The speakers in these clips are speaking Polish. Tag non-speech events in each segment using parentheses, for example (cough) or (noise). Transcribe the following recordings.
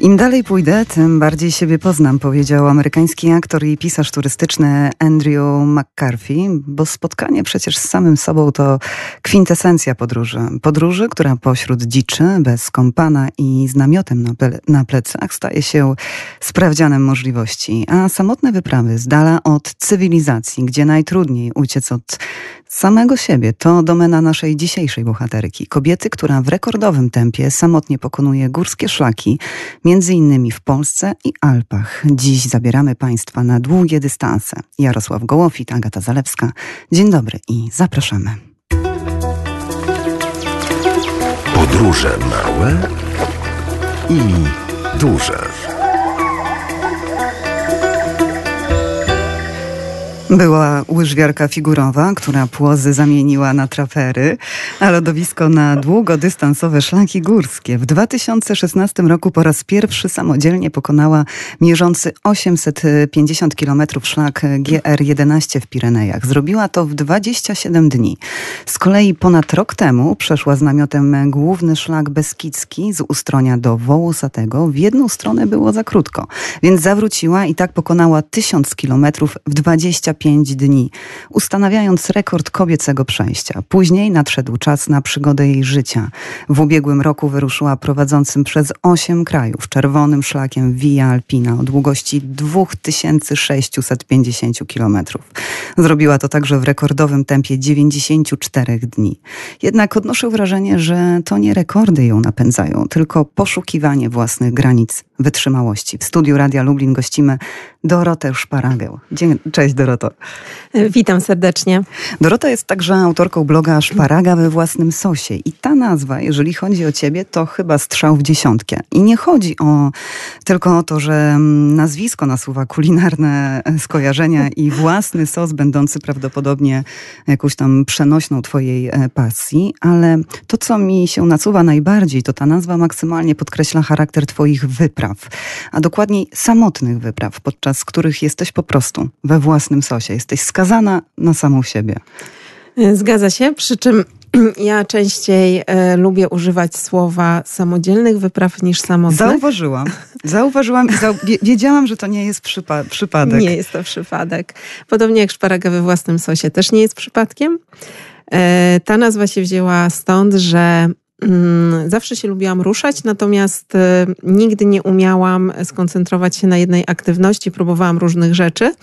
Im dalej pójdę, tym bardziej siebie poznam, powiedział amerykański aktor i pisarz turystyczny Andrew McCarthy, bo spotkanie przecież z samym sobą to kwintesencja podróży. Podróży, która pośród dziczy, bez kompana i z namiotem na, ple na plecach staje się sprawdzianem możliwości, a samotne wyprawy z dala od cywilizacji, gdzie najtrudniej uciec od samego siebie, to domena naszej dzisiejszej bohaterki. Kobiety, która w rekordowym tempie samotnie pokonuje górskie szlaki, między innymi w Polsce i Alpach. Dziś zabieramy Państwa na długie dystanse. Jarosław Gołofit, Agata Zalewska. Dzień dobry i zapraszamy. Podróże małe i duże. Była łyżwiarka figurowa, która płozy zamieniła na trapery, a lodowisko na długodystansowe szlaki górskie. W 2016 roku po raz pierwszy samodzielnie pokonała mierzący 850 km szlak GR11 w Pirenejach. Zrobiła to w 27 dni. Z kolei ponad rok temu przeszła z namiotem główny szlak Beskidzki z Ustronia do Wołosatego. W jedną stronę było za krótko, więc zawróciła i tak pokonała 1000 km w 25 pięć dni, ustanawiając rekord kobiecego przejścia. Później nadszedł czas na przygodę jej życia. W ubiegłym roku wyruszyła prowadzącym przez osiem krajów czerwonym szlakiem Via Alpina o długości 2650 km. Zrobiła to także w rekordowym tempie 94 dni. Jednak odnoszę wrażenie, że to nie rekordy ją napędzają, tylko poszukiwanie własnych granic wytrzymałości. W studiu Radia Lublin gościmy Dorotę Szparagę. Dzień, cześć Doroto. Witam serdecznie. Dorota jest także autorką bloga Szparaga we własnym sosie. I ta nazwa, jeżeli chodzi o ciebie, to chyba strzał w dziesiątkę. I nie chodzi o, tylko o to, że mm, nazwisko nasuwa kulinarne skojarzenia i własny sos będący prawdopodobnie jakąś tam przenośną twojej e, pasji, ale to, co mi się nasuwa najbardziej, to ta nazwa maksymalnie podkreśla charakter twoich wypraw, a dokładniej samotnych wypraw, podczas których jesteś po prostu we własnym sosie. Jesteś skazana na samą siebie. Zgadza się, przy czym (clears throat) ja częściej e, lubię używać słowa samodzielnych wypraw niż samotnych. Zauważyłam. Zauważyłam i zau (laughs) wiedziałam, że to nie jest przypa przypadek. Nie jest to przypadek. Podobnie jak szparaga we własnym sosie też nie jest przypadkiem. E, ta nazwa się wzięła stąd, że mm, Zawsze się lubiłam ruszać, natomiast e, nigdy nie umiałam skoncentrować się na jednej aktywności. Próbowałam różnych rzeczy.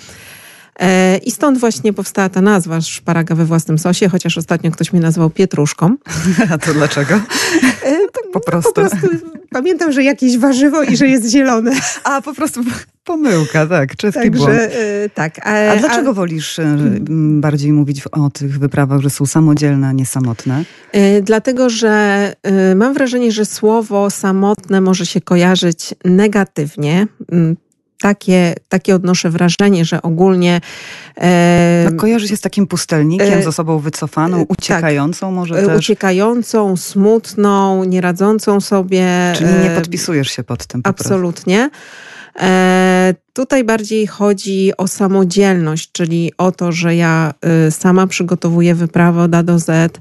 E, I stąd właśnie powstała ta nazwa szparaga we własnym sosie, chociaż ostatnio ktoś mnie nazwał pietruszką. (laughs) A to dlaczego? E, tak po prostu. Po prostu pamiętam, że jakieś warzywo i że jest zielone. (laughs) A po prostu pomyłka, tak, czeski Także, błąd. E, tak. A, a dlaczego a... wolisz bardziej mówić o tych wyprawach, że są samodzielne, a nie samotne? Dlatego, że mam wrażenie, że słowo samotne może się kojarzyć negatywnie takie, takie odnoszę wrażenie, że ogólnie. E, no, kojarzy się z takim pustelnikiem, e, z osobą wycofaną, tak. uciekającą tak, może też? Uciekającą, smutną, nieradzącą sobie. Czyli nie podpisujesz się pod tym po Absolutnie. E, tutaj bardziej chodzi o samodzielność, czyli o to, że ja sama przygotowuję wyprawę od A do Z,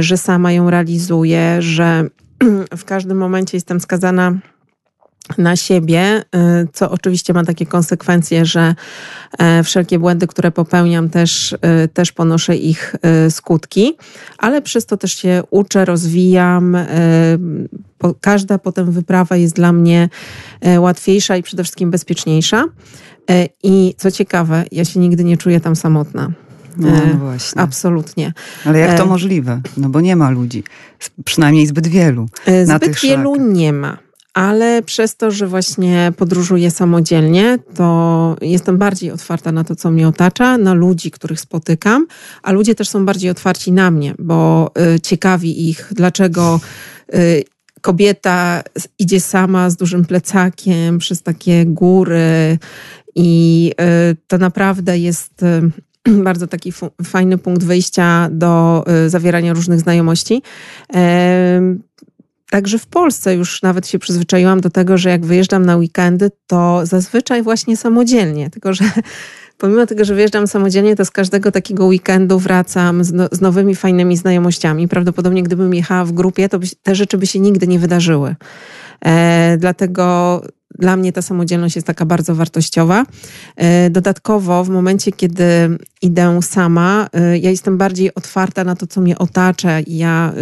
że sama ją realizuję, że (clears throat) w każdym momencie jestem skazana na siebie, y, co oczywiście ma takie konsekwencje, że e, wszelkie błędy, które popełniam, też, y, też ponoszę ich y, skutki, ale przez to też się uczę, rozwijam. Każda potem wyprawa jest dla mnie e, łatwiejsza i przede wszystkim bezpieczniejsza. E, I co ciekawe, ja się nigdy nie czuję tam samotna. No, no właśnie. Absolutnie. Ale jak to możliwe? No bo nie ma ludzi, przynajmniej zbyt wielu. Zbyt wielu szlakach. nie ma ale przez to, że właśnie podróżuję samodzielnie, to jestem bardziej otwarta na to, co mnie otacza, na ludzi, których spotykam, a ludzie też są bardziej otwarci na mnie, bo y, ciekawi ich, dlaczego y, kobieta idzie sama z dużym plecakiem przez takie góry i y, to naprawdę jest (clears throat) bardzo taki fajny punkt wyjścia do zawierania różnych znajomości. Także w Polsce już nawet się przyzwyczaiłam do tego, że jak wyjeżdżam na weekendy, to zazwyczaj właśnie samodzielnie. Tylko, że (laughs) pomimo tego, że wyjeżdżam samodzielnie, to z każdego takiego weekendu wracam z, no, z nowymi, fajnymi znajomościami. Prawdopodobnie gdybym jechała w grupie, to by, te rzeczy by się nigdy nie wydarzyły. E, dlatego dla mnie ta samodzielność jest taka bardzo wartościowa. E, dodatkowo, w momencie, kiedy idę sama, e, ja jestem bardziej otwarta na to, co mnie otacza ja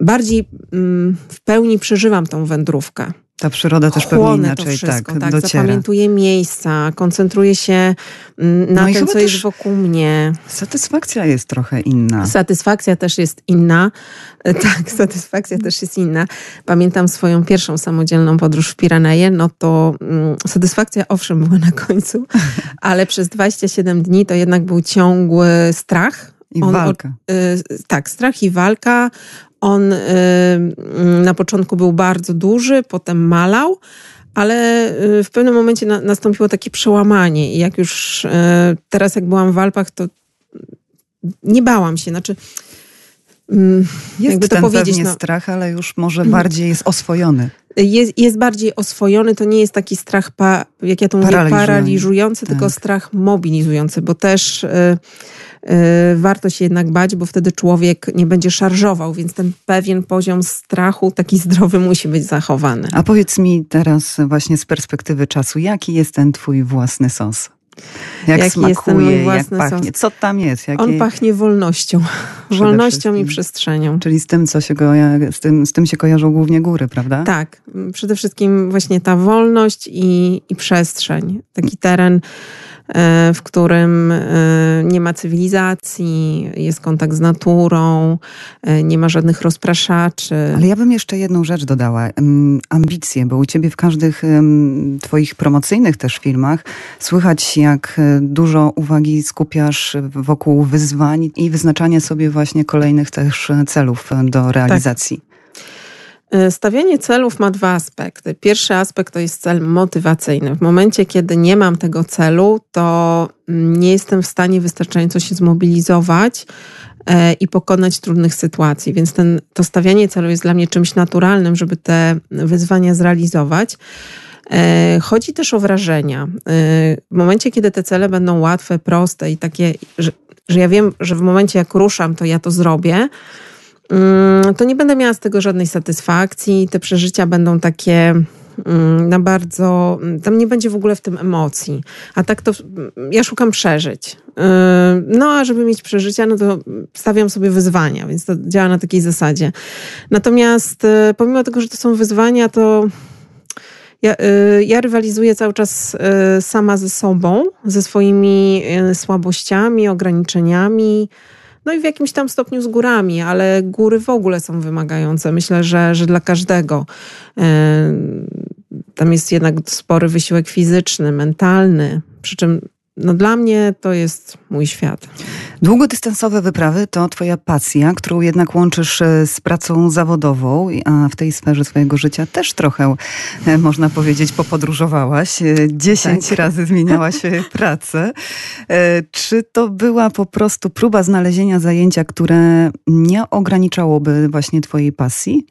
bardziej mm, w pełni przeżywam tą wędrówkę. Ta przyroda też pewnie inaczej wszystko, tak, tak dociera. zapamiętuję miejsca, koncentruję się mm, na No tym, co jest wokół mnie. Satysfakcja jest trochę inna. Satysfakcja też jest inna. E, Tak, (laughs) satysfakcja też jest inna. Pamiętam swoją pierwszą samodzielną podróż w Piraneje, no to mm, satysfakcja owszem była na końcu, (laughs) ale przez 27 dni to jednak był ciągły strach. I On- walka. Y, tak, strach i walka. On y, mm, na początku był bardzo duży, potem malał, ale y, w pewnym momencie na, nastąpiło takie przełamanie. I jak już y, teraz, jak byłam w Alpach, to nie bałam się. Znaczy, Jest jakby to ten powiedzieć, pewnie no- strach, ale już może bardziej jest oswojony. jest, jest bardziej oswojony. To nie jest taki strach, pa, jak ja to mówię, Paraliżujący. paraliżujący, tylko Tak. strach mobilizujący, bo też y, y, warto się jednak bać, bo wtedy człowiek nie będzie szarżował, więc ten pewien poziom strachu, taki zdrowy, musi być zachowany. A powiedz mi teraz właśnie z perspektywy czasu, jaki jest ten twój własny sos? Jak Jaki jest ten mój smakuje, jak własny pachnie? Co tam jest? Jakie... On pachnie wolnością. Przede Wolnością i wszystkim. przestrzenią. Czyli z tym, co się go, z tym, z tym się kojarzą głównie góry, prawda? Tak, przede wszystkim właśnie ta wolność i, i przestrzeń. Taki teren, w którym e, nie ma cywilizacji, jest kontakt z naturą, e, nie ma żadnych rozpraszaczy. Ale ja bym jeszcze jedną rzecz dodała. Em, Ambicje, bo u ciebie w każdych twoich promocyjnych też filmach słychać, jak e, dużo uwagi skupiasz wokół wyzwań i wyznaczania sobie właśnie kolejnych też e, celów e, do realizacji. E, Stawianie celów ma dwa aspekty. Pierwszy aspekt to jest cel motywacyjny. W momencie, kiedy nie mam tego celu, to mm, nie jestem w stanie wystarczająco się zmobilizować e, i pokonać trudnych sytuacji. Więc ten, to stawianie celu jest dla mnie czymś naturalnym, żeby te wyzwania zrealizować. E, Chodzi też o wrażenia. E, W momencie, kiedy te cele będą łatwe, proste i takie, że, że ja wiem, że w momencie, jak ruszam, to ja to zrobię, to nie będę miała z tego żadnej satysfakcji. Te przeżycia będą takie mm, na bardzo. Tam nie będzie w ogóle w tym emocji. A tak to mm, ja szukam przeżyć. Yy, No, a żeby mieć przeżycia, no to stawiam sobie wyzwania, więc to działa na takiej zasadzie. Natomiast yy, pomimo tego, że to są wyzwania, to. Ja, y, ja rywalizuję cały czas y, sama ze sobą, ze swoimi y, słabościami, ograniczeniami, no i w jakimś tam stopniu z górami, ale góry w ogóle są wymagające. Myślę, że, że dla każdego. Tam jest jednak spory wysiłek fizyczny, mentalny, przy czym no dla mnie to jest mój świat. Długodystansowe wyprawy to twoja pasja, którą jednak łączysz e, z pracą zawodową, a w tej sferze swojego życia też trochę, e, można powiedzieć, popodróżowałaś. E, Dziesięć Tak. razy zmieniałaś pracę. Czy to była po prostu próba znalezienia zajęcia, które nie ograniczałoby właśnie twojej pasji?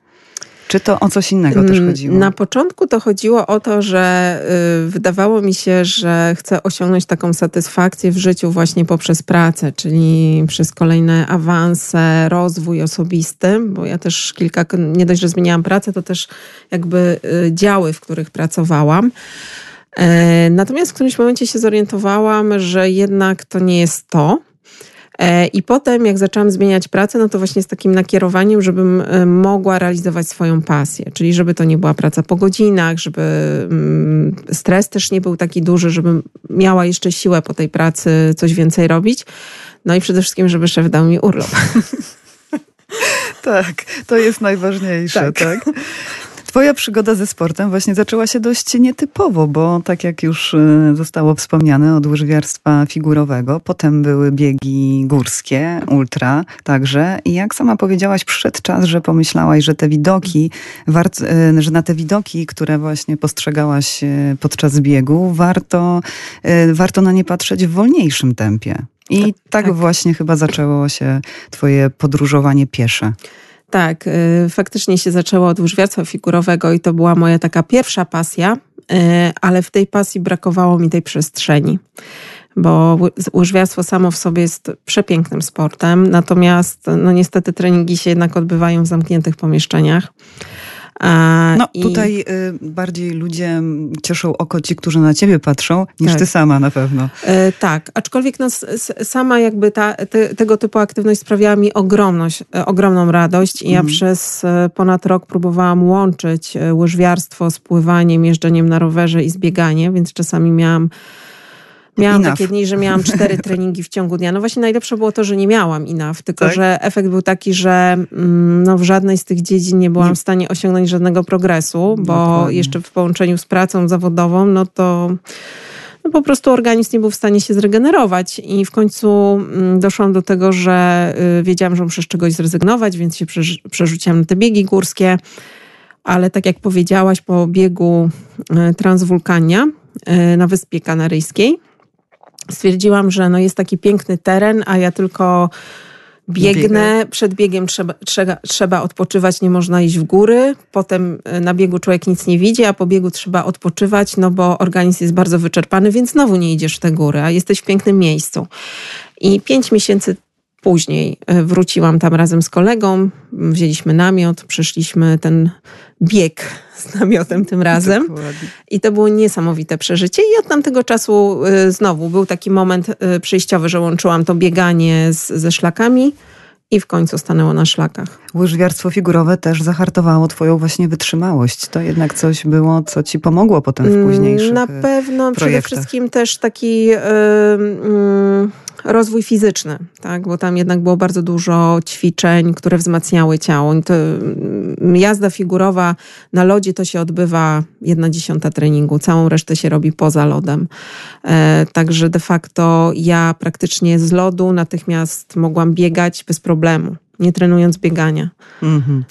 Czy to o coś innego też Mm, chodziło? Na początku to chodziło o to, że y, wydawało mi się, że chcę osiągnąć taką satysfakcję w życiu właśnie poprzez pracę, czyli przez kolejne awanse, rozwój osobisty, bo ja też kilka, nie dość, że zmieniałam pracę, to też jakby y, działy, w których pracowałam. E, Natomiast w którymś momencie się zorientowałam, że jednak to nie jest to. E, I potem, jak zaczęłam zmieniać pracę, no to właśnie z takim nakierowaniem, żebym e, mogła realizować swoją pasję. Czyli żeby to nie była praca po godzinach, żeby mm, stres też nie był taki duży, żebym miała jeszcze siłę po tej pracy coś więcej robić. No i przede wszystkim, żeby szef dał mi urlop. (laughs) Tak, to jest najważniejsze, tak. Twoja przygoda ze sportem właśnie zaczęła się dość nietypowo, bo tak jak już y, zostało wspomniane od łyżwiarstwa figurowego, potem były biegi górskie, ultra także i jak sama powiedziałaś, przyszedł czas, że pomyślałaś, że te widoki, y, że na te widoki, które właśnie postrzegałaś y, podczas biegu, warto, warto na nie patrzeć w wolniejszym tempie. I tak, tak. właśnie chyba zaczęło się twoje podróżowanie piesze. Tak, y, faktycznie się zaczęło od łyżwiarstwa figurowego i to była moja taka pierwsza pasja, y, ale w tej pasji brakowało mi tej przestrzeni. Bo ły- łyżwiarstwo samo w sobie jest przepięknym sportem, natomiast no niestety treningi się jednak odbywają w zamkniętych pomieszczeniach. No i... tutaj y, bardziej ludzie cieszą oko ci, którzy na ciebie patrzą, niż tak. ty sama na pewno. E, tak, aczkolwiek no, sama jakby ta, te, tego typu aktywność sprawiała mi ogromność, e, ogromną radość i ja mhm. przez e, ponad rok próbowałam łączyć łyżwiarstwo z pływaniem, jeżdżeniem na rowerze i z bieganiem, więc czasami miałam Miałam enough. takie dni, że miałam cztery (laughs) treningi w ciągu dnia. No właśnie najlepsze było to, że nie miałam enough, tylko tak? że efekt był taki, że mm, no, w żadnej z tych dziedzin nie byłam w stanie osiągnąć żadnego progresu, bo Dokładnie. jeszcze w połączeniu z pracą zawodową, no to no po prostu organizm nie był w stanie się zregenerować i w końcu mm, doszłam do tego, że y, wiedziałam, że muszę z czegoś zrezygnować, więc się przerzuciłam na te biegi górskie, ale tak jak powiedziałaś, po biegu y, Transwulkania y, na Wyspie Kanaryjskiej, stwierdziłam, że no jest taki piękny teren, a ja tylko biegnę. Przed biegiem trzeba, trzeba, trzeba odpoczywać, nie można iść w góry. Potem e, na biegu człowiek nic nie widzi, a po biegu trzeba odpoczywać, no bo organizm jest bardzo wyczerpany, więc znowu nie idziesz w te góry, a jesteś w pięknym miejscu. I pięć miesięcy później e, wróciłam tam razem z kolegą, wzięliśmy namiot, przeszliśmy ten bieg z namiotem tym razem. Dokładnie. I to było niesamowite przeżycie. I od tamtego czasu y, znowu był taki moment y, przejściowy, że łączyłam to bieganie z, ze szlakami i w końcu stanęło na szlakach. Łyżwiarstwo figurowe też zahartowało twoją właśnie wytrzymałość. To jednak coś było, co ci pomogło potem w mm, późniejszych Na pewno, projektach. przede wszystkim też taki... Yy, yy, rozwój fizyczny, tak? bo tam jednak było bardzo dużo ćwiczeń, które wzmacniały ciało. To, mm, jazda figurowa na lodzie to się odbywa jedna dziesiąta treningu, całą resztę się robi poza lodem. E, także de facto ja praktycznie z lodu natychmiast mogłam biegać bez problemu nie trenując biegania. Mm-hmm.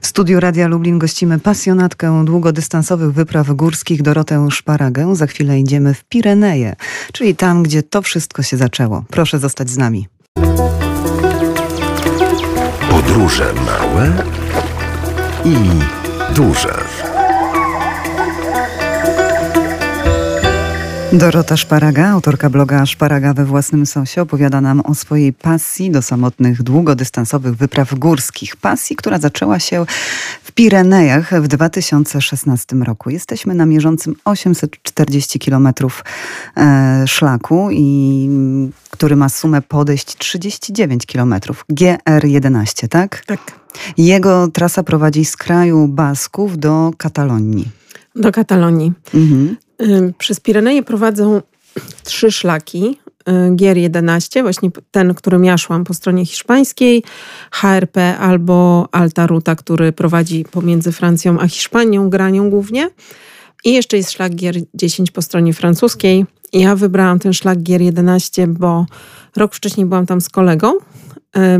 W studiu Radia Lublin gościmy pasjonatkę długodystansowych wypraw górskich Dorotę Szparagę. Za chwilę idziemy w Pireneje, czyli tam, gdzie to wszystko się zaczęło. Proszę zostać z nami. Podróże małe i duże. Dorota Szparaga, autorka bloga Szparaga we własnym sosie, opowiada nam o swojej pasji do samotnych, długodystansowych wypraw górskich. Pasji, która zaczęła się w Pirenejach w 2016 roku. Jesteśmy na mierzącym 840 kilometrów e, szlaku i który ma sumę podejść 39 kilometrów. GR11, tak? Tak. Jego trasa prowadzi z kraju Basków do Katalonii. Do Katalonii. Mhm. Przez Pireneje prowadzą trzy szlaki. Gier 11, właśnie ten, którym ja szłam po stronie hiszpańskiej, HRP albo Alta Ruta, który prowadzi pomiędzy Francją a Hiszpanią, granią głównie. I jeszcze jest szlak Gier 10 po stronie francuskiej. Ja wybrałam ten szlak Gier 11, bo rok wcześniej byłam tam z kolegą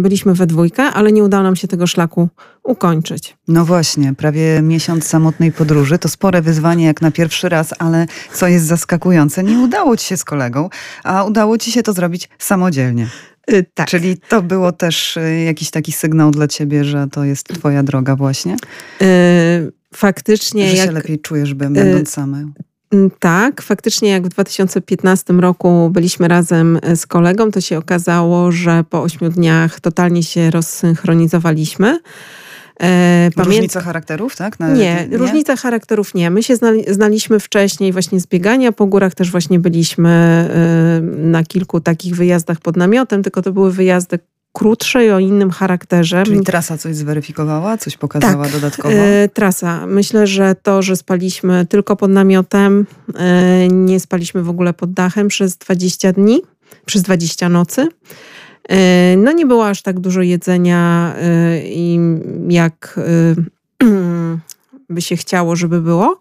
byliśmy we dwójkę, ale nie udało nam się tego szlaku ukończyć. No właśnie, prawie miesiąc samotnej podróży to spore wyzwanie jak na pierwszy raz, ale co jest zaskakujące, nie udało ci się z kolegą, a udało ci się to zrobić samodzielnie. Yy, tak. Czyli to było też y, jakiś taki sygnał dla ciebie, że to jest twoja droga właśnie? Yy, faktycznie. Że jak, się lepiej czujesz, będąc yy, samą. Mm, tak, faktycznie jak w 2015 roku byliśmy razem e, z kolegą, to się okazało, że po ośmiu dniach totalnie się rozsynchronizowaliśmy. E, Pamię... Różnica charakterów, tak? Na... Nie, nie, różnica charakterów nie. My się znali, znaliśmy wcześniej właśnie z biegania po górach, też właśnie byliśmy e, na kilku takich wyjazdach pod namiotem, tylko to były wyjazdy krótsze i o innym charakterze. Czyli trasa coś zweryfikowała, coś pokazała tak, dodatkowo? E, trasa. Myślę, że to, że spaliśmy tylko pod namiotem, e, nie spaliśmy w ogóle pod dachem przez 20 dni, przez 20 nocy. E, no nie było aż tak dużo jedzenia i jak (clears throat) by się chciało, żeby było.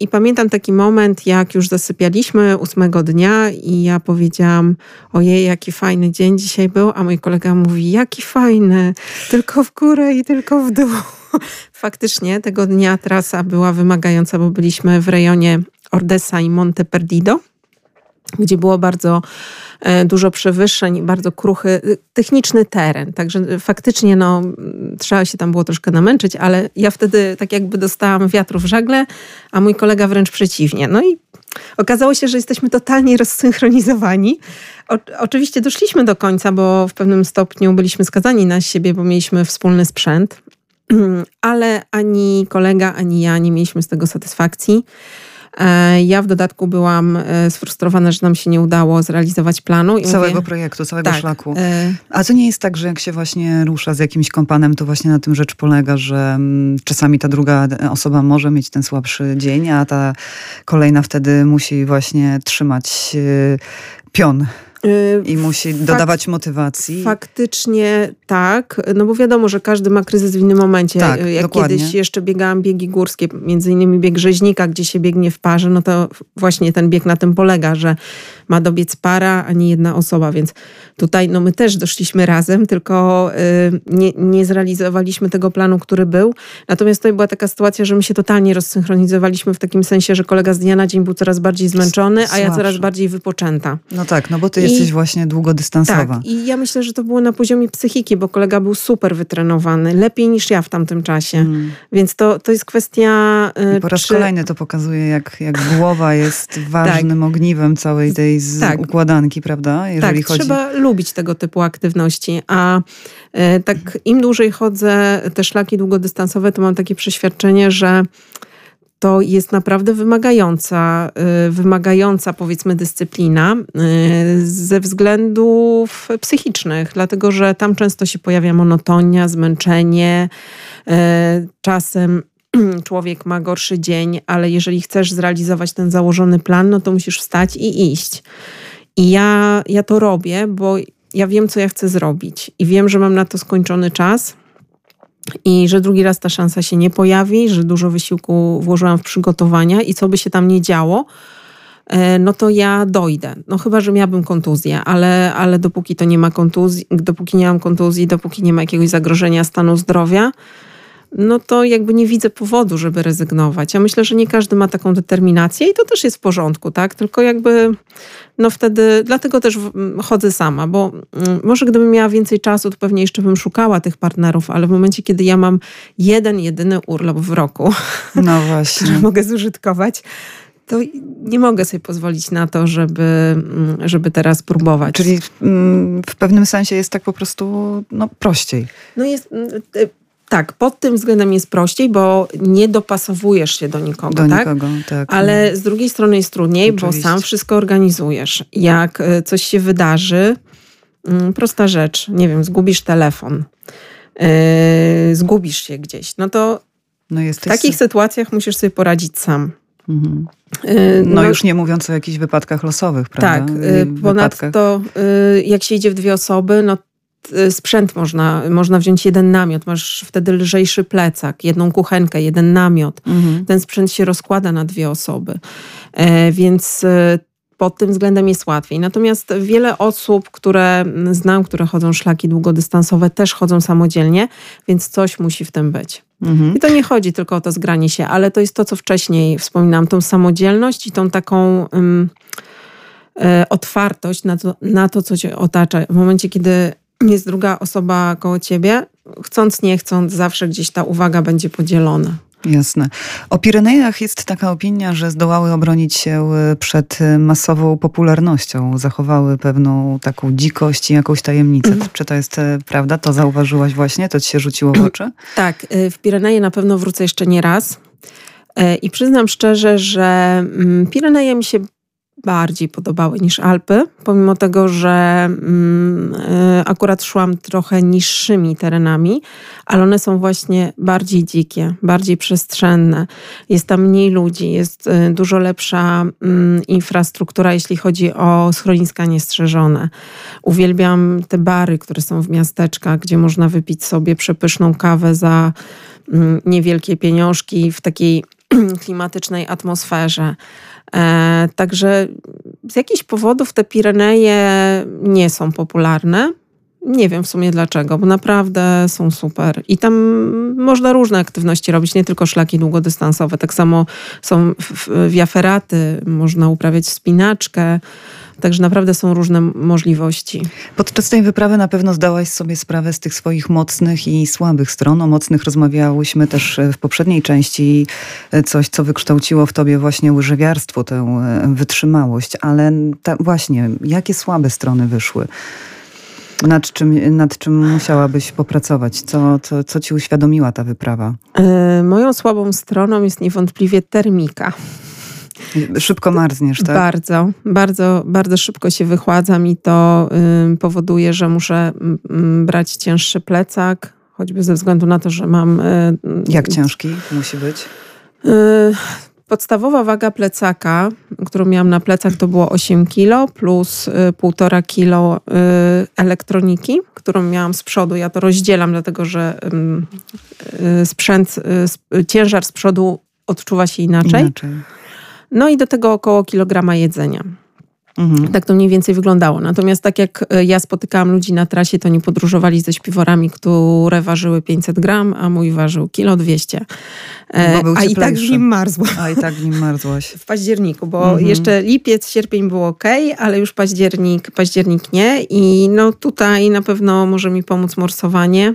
I pamiętam taki moment, jak już zasypialiśmy ósmego dnia i ja powiedziałam, ojej, jaki fajny dzień dzisiaj był, a mój kolega mówi, jaki fajny, tylko w górę i tylko w dół. (laughs) Faktycznie tego dnia trasa była wymagająca, bo byliśmy w rejonie Ordesa i Monte Perdido gdzie było bardzo e, dużo przewyższeń, bardzo kruchy, e, techniczny teren. Także faktycznie no, trzeba się tam było troszkę namęczyć, ale ja wtedy tak jakby dostałam wiatru w żagle, a mój kolega wręcz przeciwnie. No i okazało się, że jesteśmy totalnie rozsynchronizowani. O, oczywiście doszliśmy do końca, bo w pewnym stopniu byliśmy skazani na siebie, bo mieliśmy wspólny sprzęt. (clears throat) ale ani kolega, ani ja nie mieliśmy z tego satysfakcji. E, ja w dodatku byłam e, sfrustrowana, że nam się nie udało zrealizować planu. I całego mówię, projektu, całego tak, szlaku. e, A to nie jest tak, że jak się właśnie rusza z jakimś kompanem, to właśnie na tym rzecz polega, że mm, czasami ta druga osoba może mieć ten słabszy dzień, a ta kolejna wtedy musi właśnie trzymać pion i musi dodawać motywacji. Faktycznie tak, no bo wiadomo, że każdy ma kryzys w innym momencie. Tak, Jak dokładnie. kiedyś jeszcze biegałam biegi górskie, między innymi bieg rzeźnika, gdzie się biegnie w parze, no to właśnie ten bieg na tym polega, że ma dobiec para, a nie jedna osoba, więc tutaj no my też doszliśmy razem, tylko y, nie, nie zrealizowaliśmy tego planu, który był. Natomiast tutaj była taka sytuacja, że my się totalnie rozsynchronizowaliśmy w takim sensie, że kolega z dnia na dzień był coraz bardziej zmęczony, a ja coraz bardziej wypoczęta. No tak, no bo ty jesteś właśnie długodystansowa. Tak, i ja myślę, że to było na poziomie psychiki, bo kolega był super wytrenowany, lepiej niż ja w tamtym czasie. Mm. Więc to, to jest kwestia. y, I po raz czy- kolejny to pokazuje, jak, jak głowa jest (laughs) ważnym ogniwem całej tej Tak. układanki, prawda? Jeżeli tak, chodzi... trzeba lubić tego typu aktywności. A e, tak im dłużej chodzę te szlaki długodystansowe, to mam takie przeświadczenie, że to jest naprawdę wymagająca, y, wymagająca powiedzmy dyscyplina y, ze względów psychicznych, dlatego że tam często się pojawia monotonia, zmęczenie. y, Czasem (clears throat) człowiek ma gorszy dzień, ale jeżeli chcesz zrealizować ten założony plan, no to musisz wstać i iść. I ja, ja to robię, bo ja wiem, co ja chcę zrobić i wiem, że mam na to skończony czas i że drugi raz ta szansa się nie pojawi, że dużo wysiłku włożyłam w przygotowania i co by się tam nie działo, e, no to ja dojdę. No chyba, że miałabym kontuzję, ale, ale dopóki to nie ma kontuzji, dopóki nie mam kontuzji, dopóki nie ma jakiegoś zagrożenia stanu zdrowia, no to jakby nie widzę powodu, żeby rezygnować. Ja myślę, że nie każdy ma taką determinację i to też jest w porządku, tak? Tylko jakby, no wtedy, dlatego też chodzę sama, bo może gdybym miała więcej czasu, to pewnie jeszcze bym szukała tych partnerów, ale w momencie, kiedy ja mam jeden, jedyny urlop w roku, No (laughs) właśnie. który mogę zużytkować, to nie mogę sobie pozwolić na to, żeby, żeby teraz próbować. Czyli w pewnym sensie jest tak po prostu no, prościej. No jest, tak, pod tym względem jest prościej, bo nie dopasowujesz się do nikogo, Do tak? nikogo, tak. Ale z drugiej strony jest trudniej, bo Oczywiście. sam wszystko organizujesz. Jak y, coś się wydarzy, mm, prosta rzecz, nie wiem, zgubisz telefon, yy, zgubisz się gdzieś, no to no w takich sytuacjach musisz sobie poradzić sam. Mhm. Yy, No, już nie mówiąc o jakichś wypadkach losowych, prawda? Tak, y, wypadkach. ponadto jak się idzie w dwie osoby, no sprzęt można, można wziąć jeden namiot, masz wtedy lżejszy plecak, jedną kuchenkę, jeden namiot. Mhm. Ten sprzęt się rozkłada na dwie osoby, E, więc y, pod tym względem jest łatwiej. Natomiast wiele osób, które mm, znam, które chodzą szlaki długodystansowe, też chodzą samodzielnie, więc coś musi w tym być. Mhm. I to nie chodzi tylko o to zgranie się, ale to jest to, co wcześniej wspominałam, tą samodzielność i tą taką e, otwartość na to, na to, co cię otacza. W momencie, kiedy jest druga osoba koło ciebie, chcąc, nie chcąc, zawsze gdzieś ta uwaga będzie podzielona. Jasne. O Pirenejach jest taka opinia, że zdołały obronić się y, przed y, masową popularnością. Zachowały pewną taką dzikość i jakąś tajemnicę. Mhm. Czy to jest y, prawda? To zauważyłaś właśnie? To ci się rzuciło w (clears throat) oczy? Tak, w Pireneje na pewno wrócę jeszcze nie raz. I przyznam szczerze, że mm, Pireneje mi się bardziej podobały niż Alpy, pomimo tego, że mm, y, akurat szłam trochę niższymi terenami, ale one są właśnie bardziej dzikie, bardziej przestrzenne. Jest tam mniej ludzi, jest y, dużo lepsza mm, infrastruktura, jeśli chodzi o schroniska niestrzeżone. Uwielbiam te bary, które są w miasteczkach, gdzie można wypić sobie przepyszną kawę za mm, niewielkie pieniążki w takiej (clears throat) klimatycznej atmosferze. E, także z jakichś powodów te Pireneje nie są popularne. Nie wiem w sumie dlaczego, bo naprawdę są super. I tam można różne aktywności robić, nie tylko szlaki długodystansowe. Tak samo są wiaferaty, można uprawiać wspinaczkę. Także naprawdę są różne możliwości. Podczas tej wyprawy na pewno zdałaś sobie sprawę z tych swoich mocnych i słabych stron. O mocnych rozmawiałyśmy też e, w poprzedniej części. e, Coś, co wykształciło w tobie właśnie łyżewiarstwo, tę e, wytrzymałość. Ale ta, właśnie, jakie słabe strony wyszły? Nad czym, nad czym musiałabyś popracować? Co, co, co ci uświadomiła ta wyprawa? E, moją słabą stroną jest niewątpliwie termika. Szybko marzniesz, tak? Bardzo, bardzo, bardzo szybko się wychładzam i to y, powoduje, że muszę y, brać cięższy plecak, choćby ze względu na to, że mam. Y, Jak ciężki musi być? Podstawowa waga plecaka, którą miałam na plecach, to było 8 kg plus 1,5 kg elektroniki, którą miałam z przodu. Ja to rozdzielam, dlatego że sprzęt, ciężar z przodu odczuwa się inaczej. inaczej. No i do tego około kilograma jedzenia. Mhm. Tak to mniej więcej wyglądało. Natomiast tak jak e, ja spotykałam ludzi na trasie, to nie podróżowali ze śpiworami, które ważyły 500 gram, a mój ważył kilo 200. E, a i tak w nim marzło. A i tak w nim marzłaś. W październiku, bo mhm. jeszcze lipiec, sierpień było ok, ale już październik, październik nie. I no tutaj na pewno może mi pomóc morsowanie.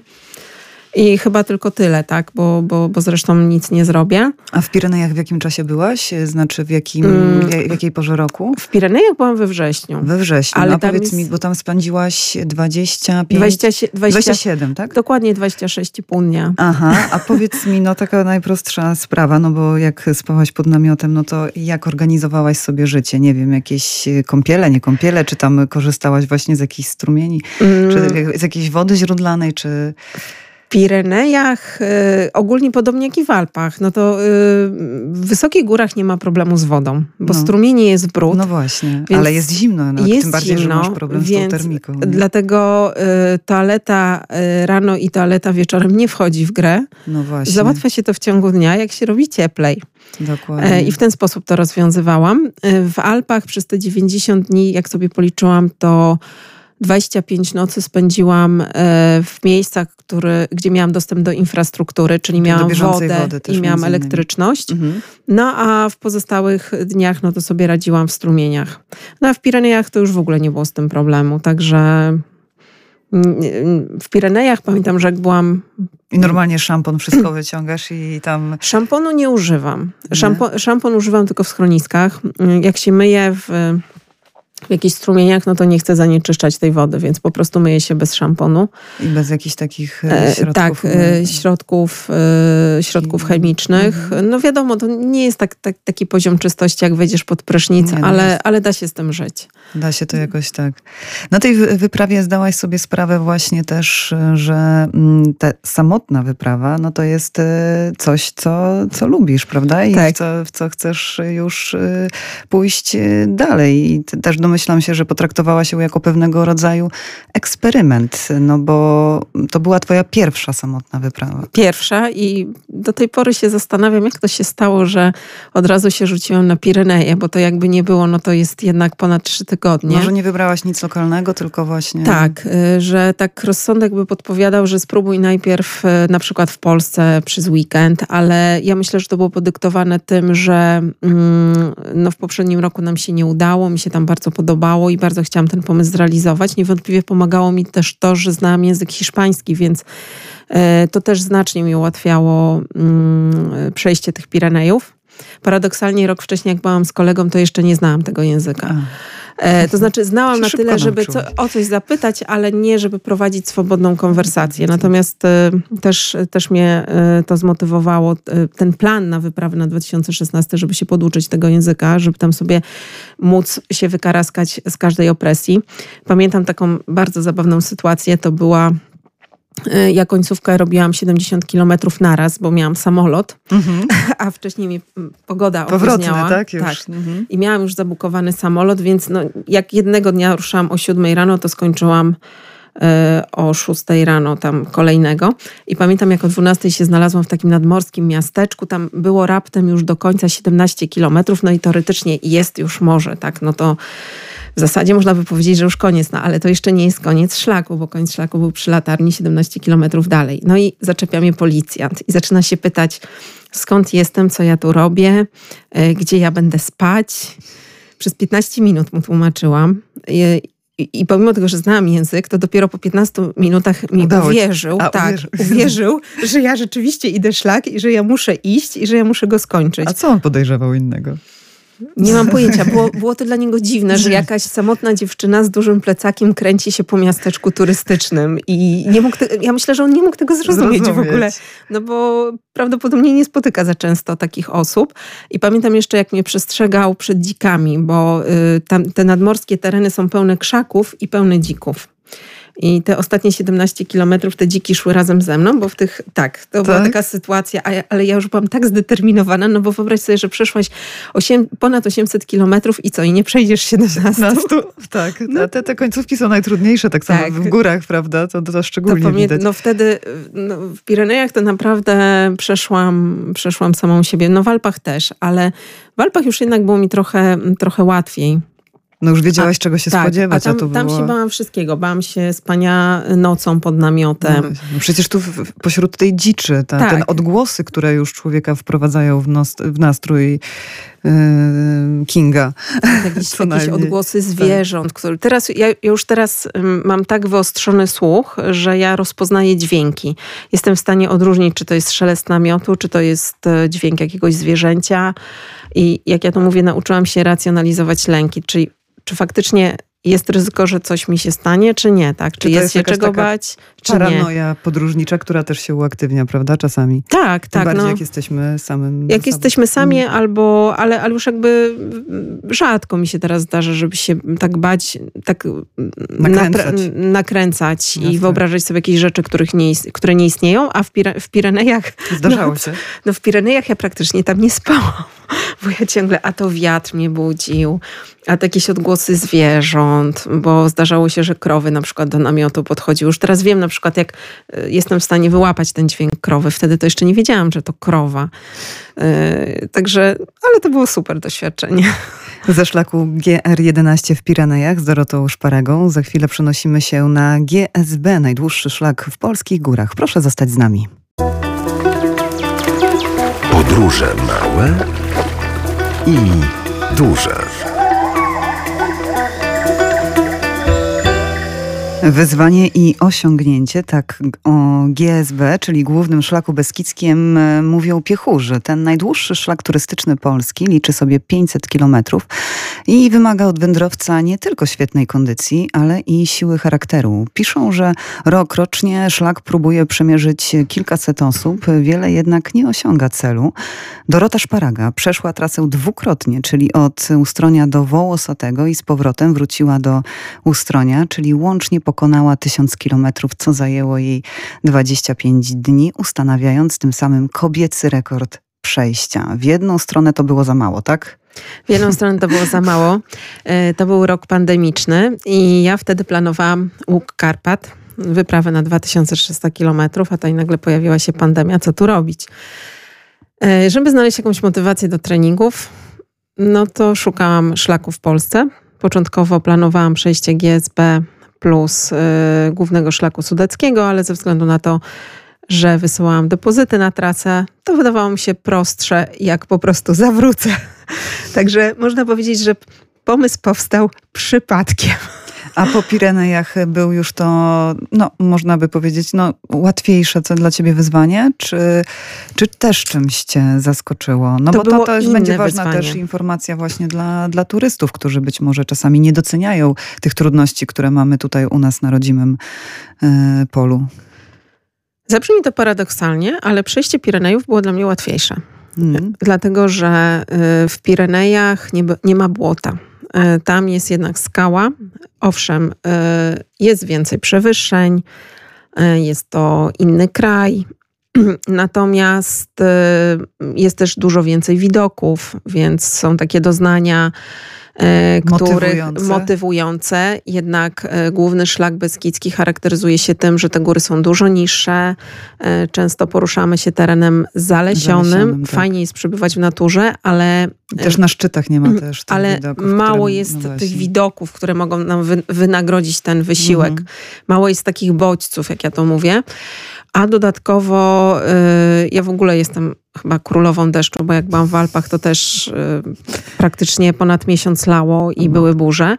I chyba tylko tyle, tak, bo, bo, bo zresztą nic nie zrobię. A w Pirenejach w jakim czasie byłaś? Znaczy w, jakim, mm. w jakiej porze roku? W Pirenejach byłam we wrześniu. We wrześniu, ale no, powiedz jest... mi, bo tam spędziłaś 25... 20, 20, 27, tak? Dokładnie 26,5 dnia. Aha, (laughs) a powiedz mi, no taka najprostsza sprawa, no bo jak spałaś pod namiotem, no to jak organizowałaś sobie życie? Nie wiem, jakieś kąpiele, nie kąpiele, czy tam korzystałaś właśnie z jakichś strumieni, mm. czy z jakiejś wody źródlanej, czy... Pirenejach, y, ogólnie podobnie jak i w Alpach, no to y, w wysokich górach nie ma problemu z wodą, bo no. strumienie jest brud. No właśnie, ale jest zimno, no, jest tym bardziej, zimno, że masz problem z tą termiką. Nie? Dlatego y, toaleta rano i toaleta wieczorem nie wchodzi w grę. No właśnie. Załatwia się to w ciągu dnia, jak się robi cieplej. Dokładnie. I w ten sposób to rozwiązywałam. W Alpach przez te 90 dni, jak sobie policzyłam, to 25 nocy spędziłam e, w miejscach, który, gdzie miałam dostęp do infrastruktury, czyli miałam wodę i miałam elektryczność. Mhm. No a w pozostałych dniach no to sobie radziłam w strumieniach. No a w Pirenejach to już w ogóle nie było z tym problemu, także w Pirenejach pamiętam, że jak byłam. I normalnie szampon wszystko (clears throat) wyciągasz i tam. Szamponu nie używam. Szampon, szampon używam tylko w schroniskach. Jak się myję w w jakichś strumieniach, no to nie chcę zanieczyszczać tej wody, więc po prostu myję się bez szamponu. I bez jakichś takich e, środków? Tak, e, środków, e, środków chemicznych. Mhm. No wiadomo, to nie jest tak, tak, taki poziom czystości, jak wejdziesz pod prysznic, nie, no ale, ale da się z tym żyć. Da się to jakoś tak. Na tej wyprawie zdałaś sobie sprawę właśnie też, że mm, ta samotna wyprawa, no to jest coś, co, co lubisz, prawda? I tak. w, co, w co chcesz już pójść dalej. I też domyślam się, że potraktowała się jako pewnego rodzaju eksperyment, no bo to była twoja pierwsza samotna wyprawa. Pierwsza i do tej pory się zastanawiam, jak to się stało, że od razu się rzuciłam na Pireneje, bo to jakby nie było, no to jest jednak ponad trzy tygodnie. Może nie wybrałaś nic lokalnego, tylko właśnie... Tak, y, że tak rozsądek by podpowiadał, że spróbuj najpierw y, na przykład w Polsce przez weekend, ale ja myślę, że to było podyktowane tym, że mm, no w poprzednim roku nam się nie udało, mi się tam bardzo podobało i bardzo chciałam ten pomysł zrealizować. Niewątpliwie pomagało mi też to, że znałam język hiszpański, więc e, to też znacznie mi ułatwiało mm, przejście tych Pirenejów. Paradoksalnie rok wcześniej, jak byłam z kolegą, to jeszcze nie znałam tego języka. E, to znaczy znałam na tyle, żeby co, o coś zapytać, ale nie, żeby prowadzić swobodną konwersację. Natomiast e, też, też mnie e, to zmotywowało, ten plan na wyprawę na 2016, żeby się poduczyć tego języka, żeby tam sobie móc się wykaraskać z każdej opresji. Pamiętam taką bardzo zabawną sytuację, to była ja końcówkę robiłam 70 kilometrów naraz, bo miałam samolot, mhm. (laughs) a wcześniej mi mm, pogoda Powrotny, opóźniała. tak? Już. tak. Mhm. I miałam już zabukowany samolot, więc no, jak jednego dnia ruszałam o 7 rano, to skończyłam y, o 6 rano tam kolejnego. I pamiętam, jak o 12 się znalazłam w takim nadmorskim miasteczku. Tam było raptem już do końca 17 kilometrów, no i teoretycznie jest już morze, tak? No to w zasadzie można by powiedzieć, że już koniec, no ale to jeszcze nie jest koniec szlaku, bo koniec szlaku był przy latarni 17 kilometrów dalej. No i zaczepia mnie policjant i zaczyna się pytać, skąd jestem, co ja tu robię, e, gdzie ja będę spać. Przez 15 minut mu tłumaczyłam. I, i pomimo tego, że znałam język, to dopiero po 15 minutach mi Udało uwierzył, A, tak, uwierzył. (laughs) uwierzył, że ja rzeczywiście idę szlak i że ja muszę iść i że ja muszę go skończyć. A co on podejrzewał innego? Nie mam pojęcia. Było, (laughs) było to dla niego dziwne, że jakaś samotna dziewczyna z dużym plecakiem kręci się po miasteczku turystycznym i nie mógł te, ja myślę, że on nie mógł tego zrozumieć, zrozumieć w ogóle. No bo prawdopodobnie nie spotyka za często takich osób. I pamiętam jeszcze, jak mnie przestrzegał przed dzikami, bo y, tam, te nadmorskie tereny są pełne krzaków i pełne dzików. I te ostatnie 17 kilometrów te dziki szły razem ze mną, bo w tych, tak, to tak? była taka sytuacja, ale ja już byłam tak zdeterminowana, no bo wyobraź sobie, że przeszłaś 8, ponad 800 kilometrów i co, i nie przejdziesz 17? tak, no. te, te końcówki są najtrudniejsze, tak samo tak. w górach, prawda, to, to szczególnie to widać. No wtedy no, w Pirenejach to naprawdę przeszłam, przeszłam samą siebie, no w Alpach też, ale w Alpach już jednak było mi trochę, trochę łatwiej. No już wiedziałaś, a, czego się tak, spodziewać. A tam, a to tam było... się bałam wszystkiego. Bałam się spania nocą pod namiotem. No, no przecież tu w, pośród tej dziczy, ta, tak. ten odgłosy, które już człowieka wprowadzają w, nos, w nastrój Kinga. (laughs) Jakieś, jakieś odgłosy tak. zwierząt. Tak. Które, teraz, ja już teraz mam tak wyostrzony słuch, że ja rozpoznaję dźwięki. Jestem w stanie odróżnić, czy to jest szelest namiotu, czy to jest e, dźwięk jakiegoś zwierzęcia. I jak ja to mówię, nauczyłam się racjonalizować lęki, czyli czy faktycznie jest ryzyko, że coś mi się stanie, czy nie, tak? Czy, czy jest, jest się czego bać, czy paranoja nie? podróżnicza, która też się uaktywnia, prawda, czasami. Tak, Tym tak. bardziej no, jak jesteśmy samym Jak jesteśmy sami, mm. albo, ale, ale już jakby rzadko mi się teraz zdarza, żeby się tak bać, tak nakręcać, nakręcać i wyobrażać sobie jakieś rzeczy, których nie, które nie istnieją, a w, Pire, w Pirenejach... Zdarzało no, się. No w Pirenejach ja praktycznie tam nie spałam, (laughs) bo ja ciągle, a to wiatr mnie budził, a to jakieś odgłosy zwierząt, bo zdarzało się, że krowy na przykład do namiotu podchodziły. Już teraz wiem na przykład, jak y, jestem w stanie wyłapać ten dźwięk krowy. Wtedy to jeszcze nie wiedziałam, że to krowa. Yy, także, ale to było super doświadczenie. (laughs) Ze szlaku GR11 w Pirenejach z Dorotą Szparagą za chwilę przenosimy się na GSB, najdłuższy szlak w polskich górach. Proszę zostać z nami. Podróże małe i duże. Wyzwanie i osiągnięcie, tak o GSB, czyli Głównym Szlaku Beskidzkim, e, mówią piechurzy. Ten najdłuższy szlak turystyczny Polski liczy sobie 500 kilometrów i wymaga od wędrowca nie tylko świetnej kondycji, ale i siły charakteru. Piszą, że rok rocznie szlak próbuje przemierzyć kilkaset osób, wiele jednak nie osiąga celu. Dorota Szparaga przeszła trasę dwukrotnie, czyli od Ustronia do Wołosatego i z powrotem wróciła do Ustronia, czyli łącznie pokonała tysiąc kilometrów, co zajęło jej 25 dni, ustanawiając tym samym kobiecy rekord przejścia. W jedną stronę to było za mało, tak? W jedną stronę to było za mało. E, to był rok pandemiczny i ja wtedy planowałam łuk Karpat, wyprawę na 2300 kilometrów, a tutaj nagle pojawiła się pandemia. Co tu robić? E, żeby znaleźć jakąś motywację do treningów, no to szukałam szlaku w Polsce. Początkowo planowałam przejście GSB plus y, głównego szlaku sudeckiego, ale ze względu na to, że wysyłałam depozyty na trasę, to wydawało mi się prostsze, jak po prostu zawrócę. (laughs) Także można powiedzieć, że pomysł powstał przypadkiem. A po Pirenejach był już to, no, można by powiedzieć, no, łatwiejsze co dla ciebie wyzwanie, czy, czy też czymś cię zaskoczyło? No to bo to też będzie ważna wyzwanie. też informacja właśnie dla, dla turystów, którzy być może czasami nie doceniają tych trudności, które mamy tutaj u nas na rodzimym y, polu. Zabrzmi to paradoksalnie, ale przejście Pirenejów było dla mnie łatwiejsze. Mm. Dlatego, że y, w Pirenejach nie, nie ma błota. Y, tam jest jednak skała. Owszem, y, jest więcej przewyższeń, jest to inny kraj, (clears throat) natomiast jest też dużo więcej widoków, więc są takie doznania E, motywujące. motywujące. Jednak e, główny szlak beskidzki charakteryzuje się tym, że te góry są dużo niższe. E, często poruszamy się terenem zalesionym. zalesionym tak. Fajnie jest przebywać w naturze, ale... Też na szczytach nie ma też Ale widoków, mało które, jest no tych widoków, które mogą nam wynagrodzić ten wysiłek. Mhm. Mało jest takich bodźców, jak ja to mówię. A dodatkowo ja w ogóle jestem chyba królową deszczu, bo jak byłam w Alpach, to też y, praktycznie ponad miesiąc lało i mhm. były burze.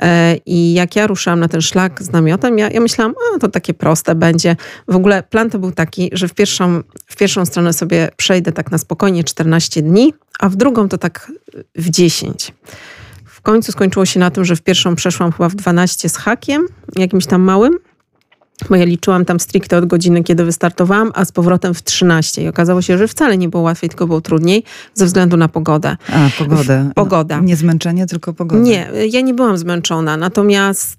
E, I jak ja ruszałam na ten szlak z namiotem, ja, ja myślałam, a to takie proste będzie. W ogóle plan to był taki, że w pierwszą, w pierwszą stronę sobie przejdę tak na spokojnie 14 dni, a w drugą to tak w 10. W końcu skończyło się na tym, że w pierwszą przeszłam chyba w 12 z hakiem, jakimś tam małym, bo ja liczyłam tam stricte od godziny, kiedy wystartowałam, a z powrotem w 13. I okazało się, że wcale nie było łatwiej, tylko było trudniej ze względu na pogodę. A, pogodę. Pogoda. No, nie zmęczenie, tylko pogoda. Nie, ja nie byłam zmęczona, natomiast...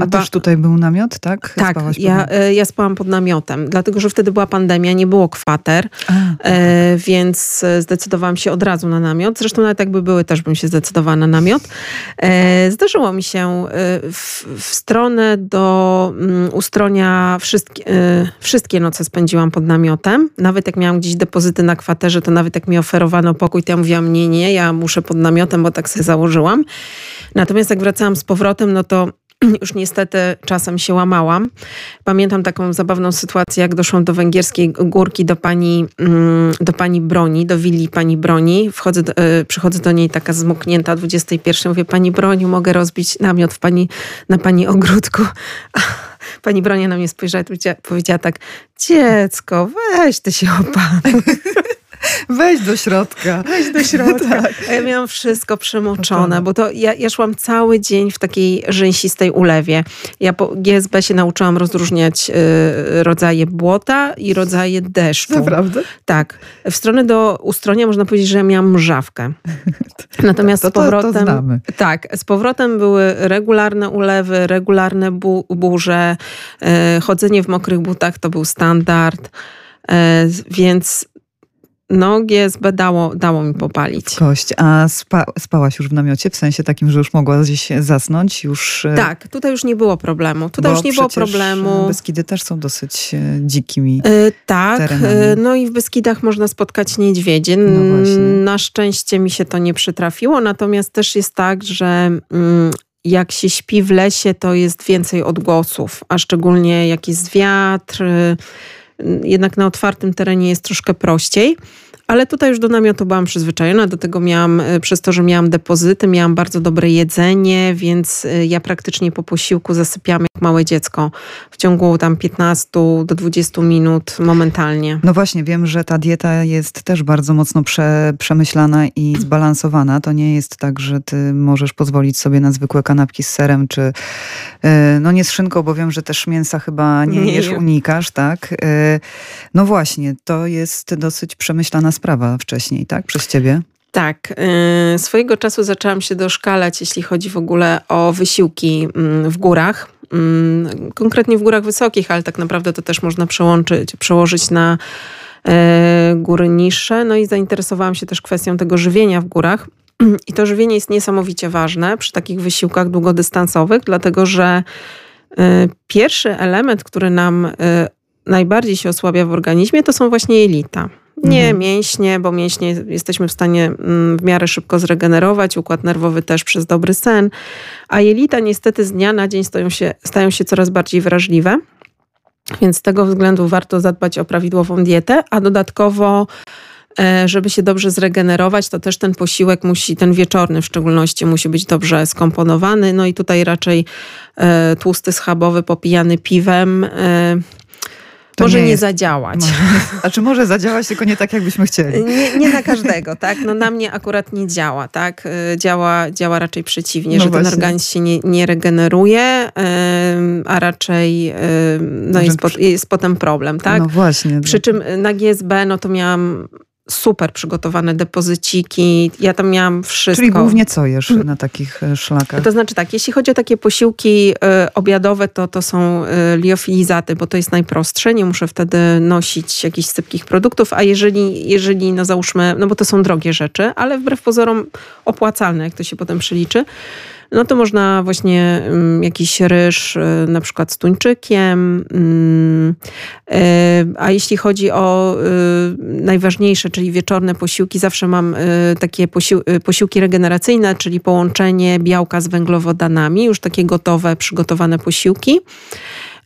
A też tutaj był namiot, tak? Tak, ja, e, ja spałam pod namiotem, dlatego, że wtedy była pandemia, nie było kwater, a, e, więc zdecydowałam się od razu na namiot. Zresztą nawet jakby były, też bym się zdecydowała na namiot. E, zdarzyło mi się w, w stronę do mm, Ustronia wszystkie, y, wszystkie noce spędziłam pod namiotem. Nawet jak miałam gdzieś depozyty na kwaterze, to nawet jak mi oferowano pokój, to ja mówiłam nie, nie, ja muszę pod namiotem, bo tak sobie założyłam. Natomiast jak wracałam z powrotem, no to już niestety czasem się łamałam. Pamiętam taką zabawną sytuację, jak doszłam do węgierskiej górki, do pani, mm, do pani Broni, do willi pani Broni. Wchodzę do, y, przychodzę do niej taka zmoknięta, 21. Mówię, pani Broni, mogę rozbić namiot w pani, na pani ogródku. Pani Bronia na mnie spojrzała i powiedziała tak, dziecko, weź ty się opanuj. (laughs) (laughs) Weź do środka. Weź do środka. (laughs) tak. Ja miałam wszystko przemoczone, bo to ja, ja szłam cały dzień w takiej rzęsistej ulewie. Ja po GSB się nauczyłam rozróżniać y, rodzaje błota i rodzaje deszczu. Naprawdę? Tak. W stronę do Ustronia można powiedzieć, że ja miałam mrzawkę. (laughs) Natomiast to, z powrotem... To, to znamy. Tak. Z powrotem były regularne ulewy, regularne bu burze. Y, chodzenie w mokrych butach to był standard. Y, więc no GSB dało, mi popalić. Kość. A spa, spałaś już w namiocie, w sensie takim, że już mogłaś gdzieś zasnąć? Już... E, tak, tutaj już nie było problemu. Tutaj już nie było problemu. Beskidy też są dosyć e, dzikimi yy, Tak, terenami. no i w Beskidach można spotkać niedźwiedzie. No Na szczęście mi się to nie przytrafiło, natomiast też jest tak, że... Mm, jak się śpi w lesie, to jest więcej odgłosów, a szczególnie jak jest wiatr, jednak na otwartym terenie jest troszkę prościej. Ale tutaj już do namiotu byłam przyzwyczajona, do tego miałam, e, przez to, że miałam depozyty, miałam bardzo dobre jedzenie, więc e, ja praktycznie po posiłku zasypiałam jak małe dziecko w ciągu tam 15 do 20 minut momentalnie. No właśnie, wiem, że ta dieta jest też bardzo mocno prze, przemyślana i zbalansowana. To nie jest tak, że ty możesz pozwolić sobie na zwykłe kanapki z serem, czy e, no nie z szynką, bo wiem, że też mięsa chyba nie, nie jesz, unikasz, tak? No właśnie, to jest dosyć przemyślana sprawa wcześniej, tak? Przez ciebie? Tak. Y, swojego czasu zaczęłam się doszkalać, jeśli chodzi w ogóle o wysiłki mm, w górach. Mm, konkretnie w górach wysokich, ale tak naprawdę to też można przełączyć, przełożyć na e, góry niższe. No i zainteresowałam się też kwestią tego żywienia w górach. (clears throat) I to żywienie jest niesamowicie ważne przy takich wysiłkach długodystansowych, dlatego że e, pierwszy element, który nam e, najbardziej się osłabia w organizmie, to są właśnie jelita. Nie mhm. mięśnie, bo mięśnie jesteśmy w stanie mm, w miarę szybko zregenerować, układ nerwowy też przez dobry sen, a jelita niestety z dnia na dzień stają się, stają się coraz bardziej wrażliwe. Więc z tego względu warto zadbać o prawidłową dietę, a dodatkowo e, żeby się dobrze zregenerować, to też ten posiłek musi, ten wieczorny w szczególności, musi być dobrze skomponowany. No i tutaj raczej e, tłusty schabowy popijany piwem e, może nie, nie zadziałać. Może, znaczy może zadziałać, tylko nie tak, jakbyśmy chcieli. Nie, nie, na każdego, tak? No na mnie akurat nie działa, tak? Y, działa, działa raczej przeciwnie, no że właśnie. ten organizm się nie, nie regeneruje, a raczej no jest, po, jest potem problem, tak? No właśnie. Przy czym na GSB, no to miałam super przygotowane depozyciki. Ja tam miałam wszystko. Czyli głównie co jesz na takich e, szlakach? To znaczy tak, jeśli chodzi o takie posiłki y, obiadowe, to to są y, liofilizaty, bo to jest najprostsze. Nie muszę wtedy nosić jakichś sypkich produktów, a jeżeli, jeżeli no załóżmy, no bo to są drogie rzeczy, ale wbrew pozorom opłacalne, jak to się potem przeliczy, no to można właśnie um, jakiś ryż, y, na przykład z tuńczykiem. Um, y, a jeśli chodzi o y, najważniejsze, czyli wieczorne posiłki, zawsze mam takie posił posiłki regeneracyjne, czyli połączenie białka z węglowodanami, już takie gotowe, przygotowane posiłki.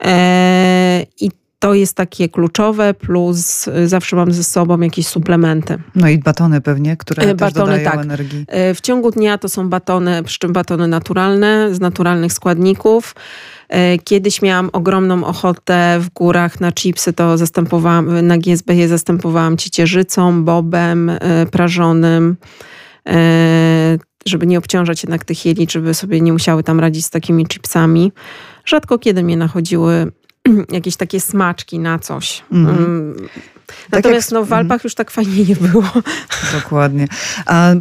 E, I to jest takie kluczowe, plus y, zawsze mam ze sobą jakieś suplementy. No i batony pewnie, które też batony, dodają tak. energii. E, W ciągu dnia to są batony, przy czym batony naturalne, z naturalnych składników. Kiedyś miałam ogromną ochotę w górach na chipsy, to zastępowałam, na GSB je zastępowałam ciecierzycą, bobem prażonym, żeby nie obciążać jednak tych jelit, żeby sobie nie musiały tam radzić z takimi chipsami. Rzadko kiedy mnie nachodziły (clears throat) jakieś takie smaczki na coś. Mhm. Mm. Tak Natomiast jak- no, w Alpach już tak fajnie nie było. (laughs) Dokładnie. A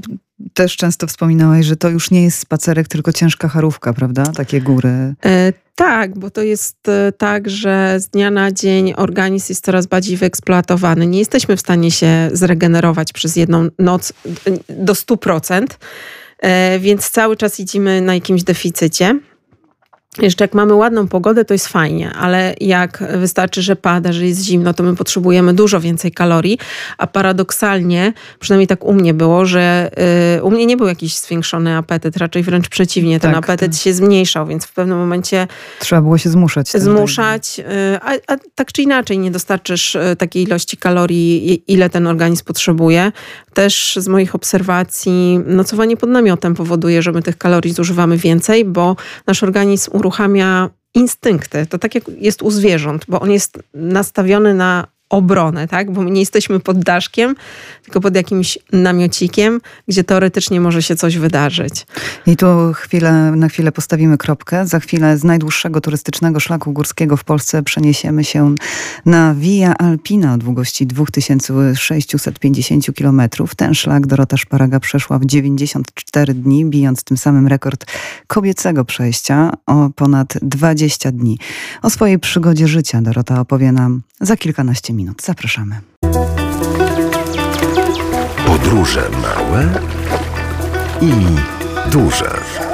też często wspominałaś, że to już nie jest spacerek, tylko ciężka charówka, prawda? Takie góry. E, Tak, bo to jest e, tak, że z dnia na dzień organizm jest coraz bardziej wyeksploatowany. Nie jesteśmy w stanie się zregenerować przez jedną noc e, do 100%, e, więc cały czas idziemy na jakimś deficycie. Jeszcze jak mamy ładną pogodę, to jest fajnie, ale jak wystarczy, że pada, że jest zimno, to my potrzebujemy dużo więcej kalorii, a paradoksalnie, przynajmniej tak u mnie było, że y, u mnie nie był jakiś zwiększony apetyt, raczej wręcz przeciwnie, ten Tak, apetyt tak. się zmniejszał, więc w pewnym momencie Trzeba było się zmuszać. zmuszać, y, a, a tak czy inaczej nie dostarczysz y, takiej ilości kalorii, ile ten organizm potrzebuje. Też z moich obserwacji nocowanie pod namiotem powoduje, że my tych kalorii zużywamy więcej, bo nasz organizm uruchamia instynkty. To tak jak jest u zwierząt, bo on jest nastawiony na obronę, tak? Bo my nie jesteśmy pod daszkiem, tylko pod jakimś namiocikiem, gdzie teoretycznie może się coś wydarzyć. I tu chwilę, na chwilę postawimy kropkę. Za chwilę z najdłuższego turystycznego szlaku górskiego w Polsce przeniesiemy się na Via Alpina o długości 2650 km. Ten szlak Dorota Szparaga przeszła w 94 dni, bijąc tym samym rekord kobiecego przejścia o ponad 20 dni. O swojej przygodzie życia Dorota opowie nam za kilkanaście minut. Zapraszamy. Podróże małe i duże.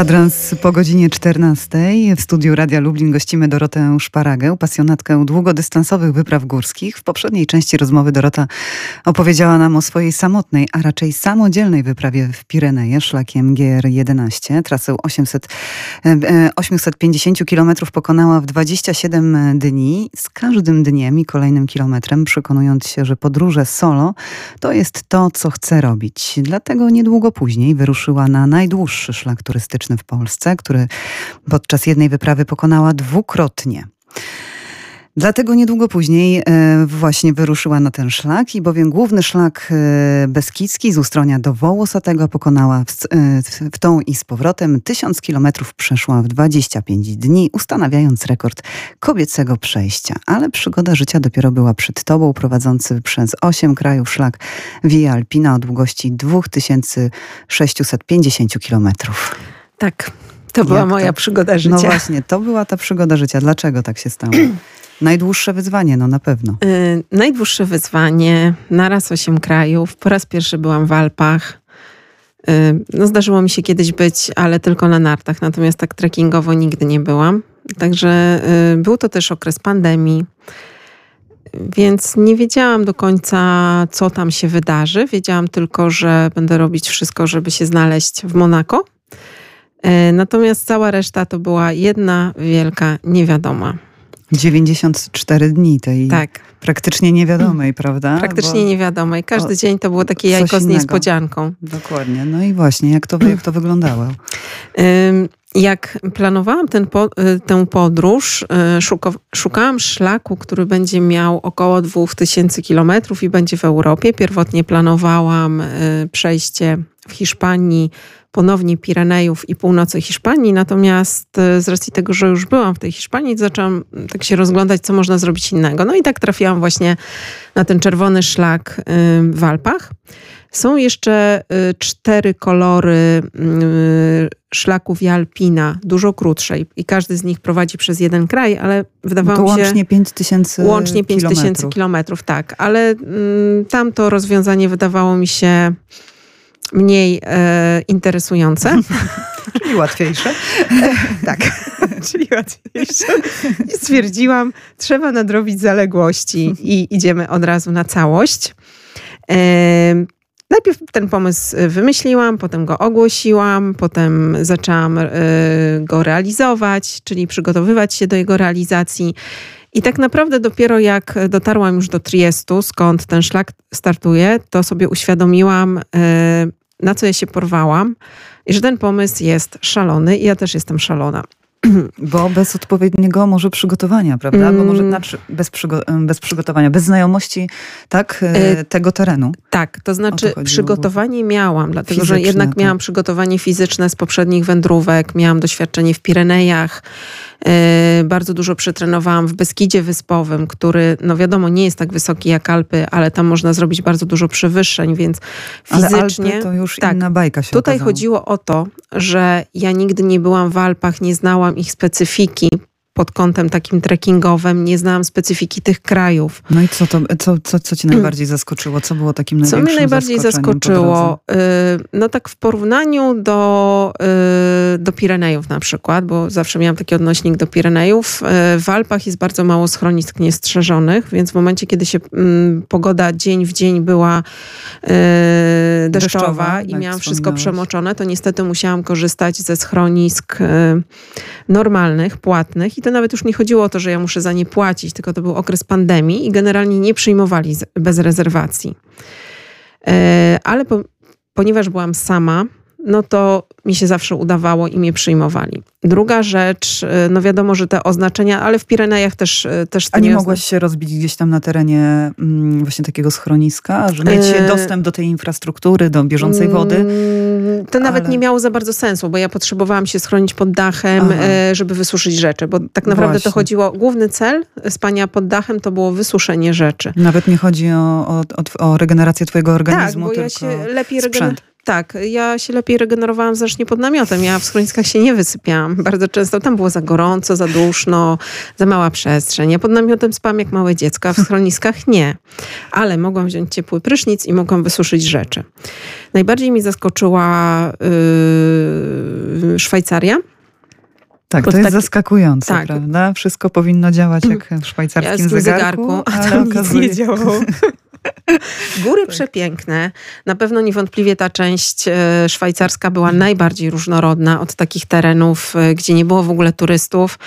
Kwadrans po godzinie 14 w studiu Radia Lublin gościmy Dorotę Szparagę, pasjonatkę długodystansowych wypraw górskich. W poprzedniej części rozmowy Dorota opowiedziała nam o swojej samotnej, a raczej samodzielnej wyprawie w Pireneje szlakiem GR11. Trasę 800, e, e, 850 km pokonała w 27 dni. Z każdym dniem i kolejnym kilometrem przekonując się, że podróże solo to jest to, co chce robić. Dlatego niedługo później wyruszyła na najdłuższy szlak turystyczny w Polsce, który podczas jednej wyprawy pokonała dwukrotnie. Dlatego niedługo później e, właśnie wyruszyła na ten szlak i bowiem główny szlak e, Beskidzki z Ustronia do Wołosatego pokonała w, e, w, w tą i z powrotem. Tysiąc kilometrów przeszła w 25 dni, ustanawiając rekord kobiecego przejścia. Ale przygoda życia dopiero była przed tobą, prowadzący przez 8 krajów szlak Via Alpina o długości 2650 kilometrów. Tak, to była Jak to? moja przygoda życia. No właśnie, to była ta przygoda życia. Dlaczego tak się stało? (clears throat) Najdłuższe wyzwanie, no na pewno. Y, najdłuższe wyzwanie, naraz osiem krajów. Po raz pierwszy byłam w Alpach. Y, no, zdarzyło mi się kiedyś być, ale tylko na nartach, natomiast tak trekkingowo nigdy nie byłam. Także y, był to też okres pandemii, więc nie wiedziałam do końca, co tam się wydarzy. Wiedziałam tylko, że będę robić wszystko, żeby się znaleźć w Monako. Y, Natomiast cała reszta to była jedna wielka niewiadoma. 94 dni tej Tak. praktycznie niewiadomej, prawda? (clears throat) Praktycznie Bo- niewiadomo. I każdy o, dzień to było takie jajko z innego. niespodzianką. Dokładnie. No i właśnie, jak to, jak to wyglądało? (clears throat) Jak planowałam ten po, y, tę podróż, y, szukałam szlaku, który będzie miał około 2000 kilometrów i będzie w Europie. Pierwotnie planowałam y, przejście w Hiszpanii, ponownie Pirenejów i północy Hiszpanii, natomiast y, z racji tego, że już byłam w tej Hiszpanii, zaczęłam mm, tak się rozglądać, co można zrobić innego. No i tak trafiłam właśnie na ten czerwony szlak y, w Alpach. Są jeszcze y, cztery kolory y, szlaków Via Alpina, dużo krótszej i każdy z nich prowadzi przez jeden kraj, ale wydawało to mi się... łącznie 5000 Łącznie 5 tysięcy kilometrów. kilometrów, tak. Ale mm, tamto rozwiązanie wydawało mi się mniej e, interesujące. (laughs) Czyli łatwiejsze. tak, (laughs) czyli łatwiejsze. I stwierdziłam, trzeba nadrobić zaległości i idziemy od razu na całość. E, Najpierw ten pomysł wymyśliłam, potem go ogłosiłam, potem zaczęłam go realizować, czyli przygotowywać się do jego realizacji. I tak naprawdę dopiero jak dotarłam już do Triestu, skąd ten szlak startuje, to sobie uświadomiłam, na co ja się porwałam i że ten pomysł jest szalony i ja też jestem szalona. Bo bez odpowiedniego może przygotowania, prawda? Mm. Bo może mm. znaczy bez, przygo bez przygotowania, bez znajomości tak, e, tego terenu. Tak, to znaczy to przygotowanie miałam, dlatego Fizyczne, że jednak tak. miałam przygotowanie fizyczne z poprzednich wędrówek, miałam doświadczenie w Pirenejach, E, bardzo dużo przetrenowałam w Beskidzie Wyspowym, który, no wiadomo, nie jest tak wysoki jak Alpy, ale tam można zrobić bardzo dużo przewyższeń, więc fizycznie... Ale Alpy to już tak, inna bajka się Tutaj okazało. chodziło o to, że ja nigdy nie byłam w Alpach, nie znałam ich specyfiki, pod kątem takim trekkingowym, nie znałam specyfiki tych krajów. No i co, to, co, co, co cię najbardziej zaskoczyło? Co było takim największym Co mnie najbardziej zaskoczyło? Y, no tak w porównaniu do, y, do Pirenejów na przykład, bo zawsze miałam taki odnośnik do Pirenejów. Y, w Alpach jest bardzo mało schronisk niestrzeżonych, więc w momencie, kiedy się mm, pogoda dzień w dzień była deszczowa, deszczowa i miałam wszystko przemoczone, to niestety musiałam korzystać ze schronisk normalnych, płatnych i to nawet już nie chodziło o to, że ja muszę za nie płacić, tylko to był okres pandemii i generalnie nie przyjmowali bez rezerwacji. E, ale po, ponieważ byłam sama, no to mi się zawsze udawało i mnie przyjmowali. Druga rzecz, y, no wiadomo, że te oznaczenia, ale w Pirenejach też... Y, też A nie mogłaś się rozbić gdzieś tam na terenie mm, właśnie takiego schroniska, że mieć e... dostęp do tej infrastruktury, do bieżącej mm, wody? To ale... nawet nie miało za bardzo sensu, bo ja potrzebowałam się schronić pod dachem, Aha. E, żeby wysuszyć rzeczy, bo tak naprawdę właśnie. to chodziło, główny cel spania pod dachem to było wysuszenie rzeczy. Nawet nie chodzi o, o, o, regenerację twojego organizmu, tak, bo ja się lepiej regeneruję tak, ja się lepiej regenerowałam zacznie pod namiotem. Ja w schroniskach się nie wysypiałam. Bardzo często tam było za gorąco, za duszno, za mała przestrzeń. Ja pod namiotem spałam jak małe dziecko, a w schroniskach nie. Ale mogłam wziąć ciepły prysznic i mogłam wysuszyć rzeczy. Najbardziej mi zaskoczyła yy, Szwajcaria. Tak, to jest zaskakujące, tak. prawda? Wszystko powinno działać jak w szwajcarskim ja zegarku, zegarku, a tam nic okazuje... nie działało. (laughs) Góry tak. przepiękne. Na pewno niewątpliwie ta część e, szwajcarska była najbardziej różnorodna od takich terenów, e, gdzie nie było w ogóle turystów,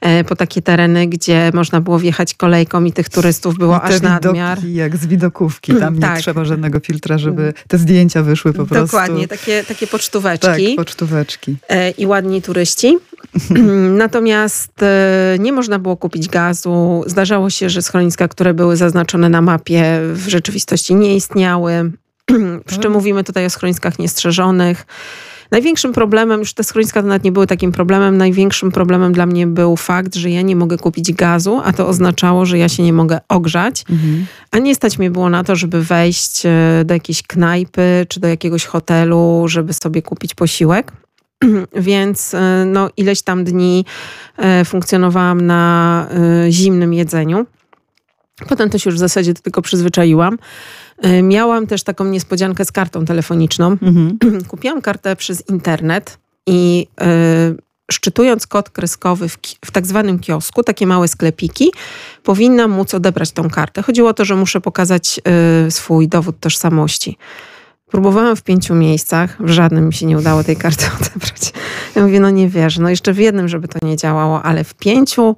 e, po takie tereny, gdzie można było wjechać kolejką i tych turystów było I aż nadmiar. jak z widokówki. Tam nie tak. trzeba żadnego filtra, żeby te zdjęcia wyszły po prostu. Dokładnie, takie, takie pocztóweczki. Tak, pocztóweczki. I ładni turyści. (clears throat) Natomiast nie można było kupić gazu. Zdarzało się, że schroniska, które były zaznaczone na mapie w rzeczywistości nie istniały. (clears throat) Przy czym mówimy tutaj o schroniskach niestrzeżonych. Największym problemem, już te schroniska to nawet nie były takim problemem, największym problemem dla mnie był fakt, że ja nie mogę kupić gazu, a to oznaczało, że ja się nie mogę ogrzać, mhm. a nie stać mnie było na to, żeby wejść e, do jakiejś knajpy czy do jakiegoś hotelu, żeby sobie kupić posiłek. (clears throat) Więc e, no, ileś tam dni e, funkcjonowałam na zimnym jedzeniu. Potem to się już w zasadzie do tego przyzwyczaiłam. Miałam też taką niespodziankę z kartą telefoniczną. Mhm. (clears throat) Kupiłam kartę przez internet i y, szczytując kod kreskowy w, w tak zwanym kiosku, takie małe sklepiki, powinnam móc odebrać tą kartę. Chodziło o to, że muszę pokazać y, swój dowód tożsamości. Próbowałam w pięciu miejscach, w żadnym mi się nie udało tej karty (laughs) odebrać. Ja mówię, no nie wierzę, no jeszcze w jednym, żeby to nie działało, ale w pięciu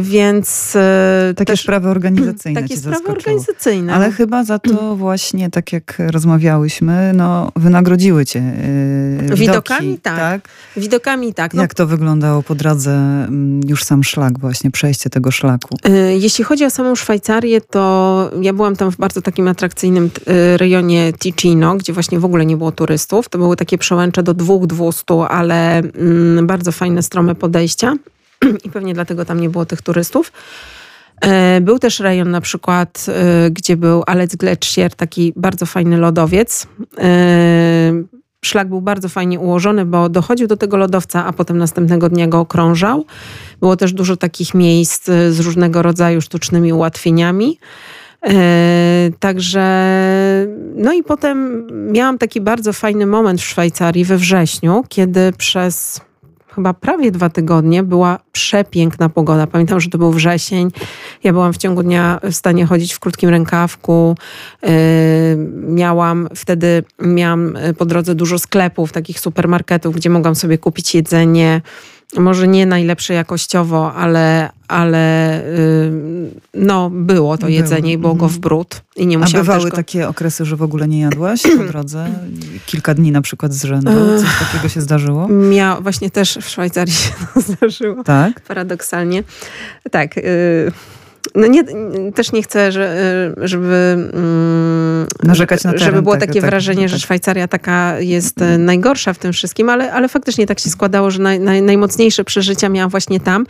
więc e, takie też, sprawy organizacyjne. Takie sprawy organizacyjne. Ale chyba za to właśnie, tak jak rozmawiałyśmy, no, wynagrodziły cię widoki, Widokami tak. tak. Widokami tak. No. Jak to wyglądało po drodze, mm, już sam szlak właśnie, przejście tego szlaku? E, jeśli chodzi o samą Szwajcarię, to ja byłam tam w bardzo takim atrakcyjnym rejonie Ticino, gdzie właśnie w ogóle nie było turystów. To były takie przełęcze do dwóch, dwustu, ale mm, bardzo fajne, strome podejścia. (clears throat) i pewnie dlatego tam nie było tych turystów. E, był też rejon na przykład, e, gdzie był Alec Gletscher, taki bardzo fajny lodowiec. E, szlak był bardzo fajnie ułożony, bo dochodził do tego lodowca, a potem następnego dnia go okrążał. Było też dużo takich miejsc z różnego rodzaju sztucznymi ułatwieniami. Także, no i potem miałam taki bardzo fajny moment w Szwajcarii we wrześniu, kiedy przez chyba prawie dwa tygodnie była przepiękna pogoda. Pamiętam, że to był wrzesień. Ja byłam w ciągu dnia w stanie chodzić w krótkim rękawku. Yy, miałam wtedy miałam po drodze dużo sklepów, takich supermarketów, gdzie mogłam sobie kupić jedzenie może nie najlepsze jakościowo, ale, ale no, było to jedzenie i było go w brud. I nie A bywały go... takie okresy, że w ogóle nie jadłaś po (clears throat) drodze? Kilka dni na przykład z rzędu? Coś takiego się zdarzyło? Mia, właśnie też w Szwajcarii (laughs) się to zdarzyło. Tak? Paradoksalnie. Tak. Y no nie, też nie chcę, żeby, mm, narzekać na teren, żeby było tak, takie tak, wrażenie, tak. że Szwajcaria taka jest e, najgorsza w tym wszystkim, ale, ale faktycznie tak się składało, że naj, naj, najmocniejsze przeżycia miałam właśnie tam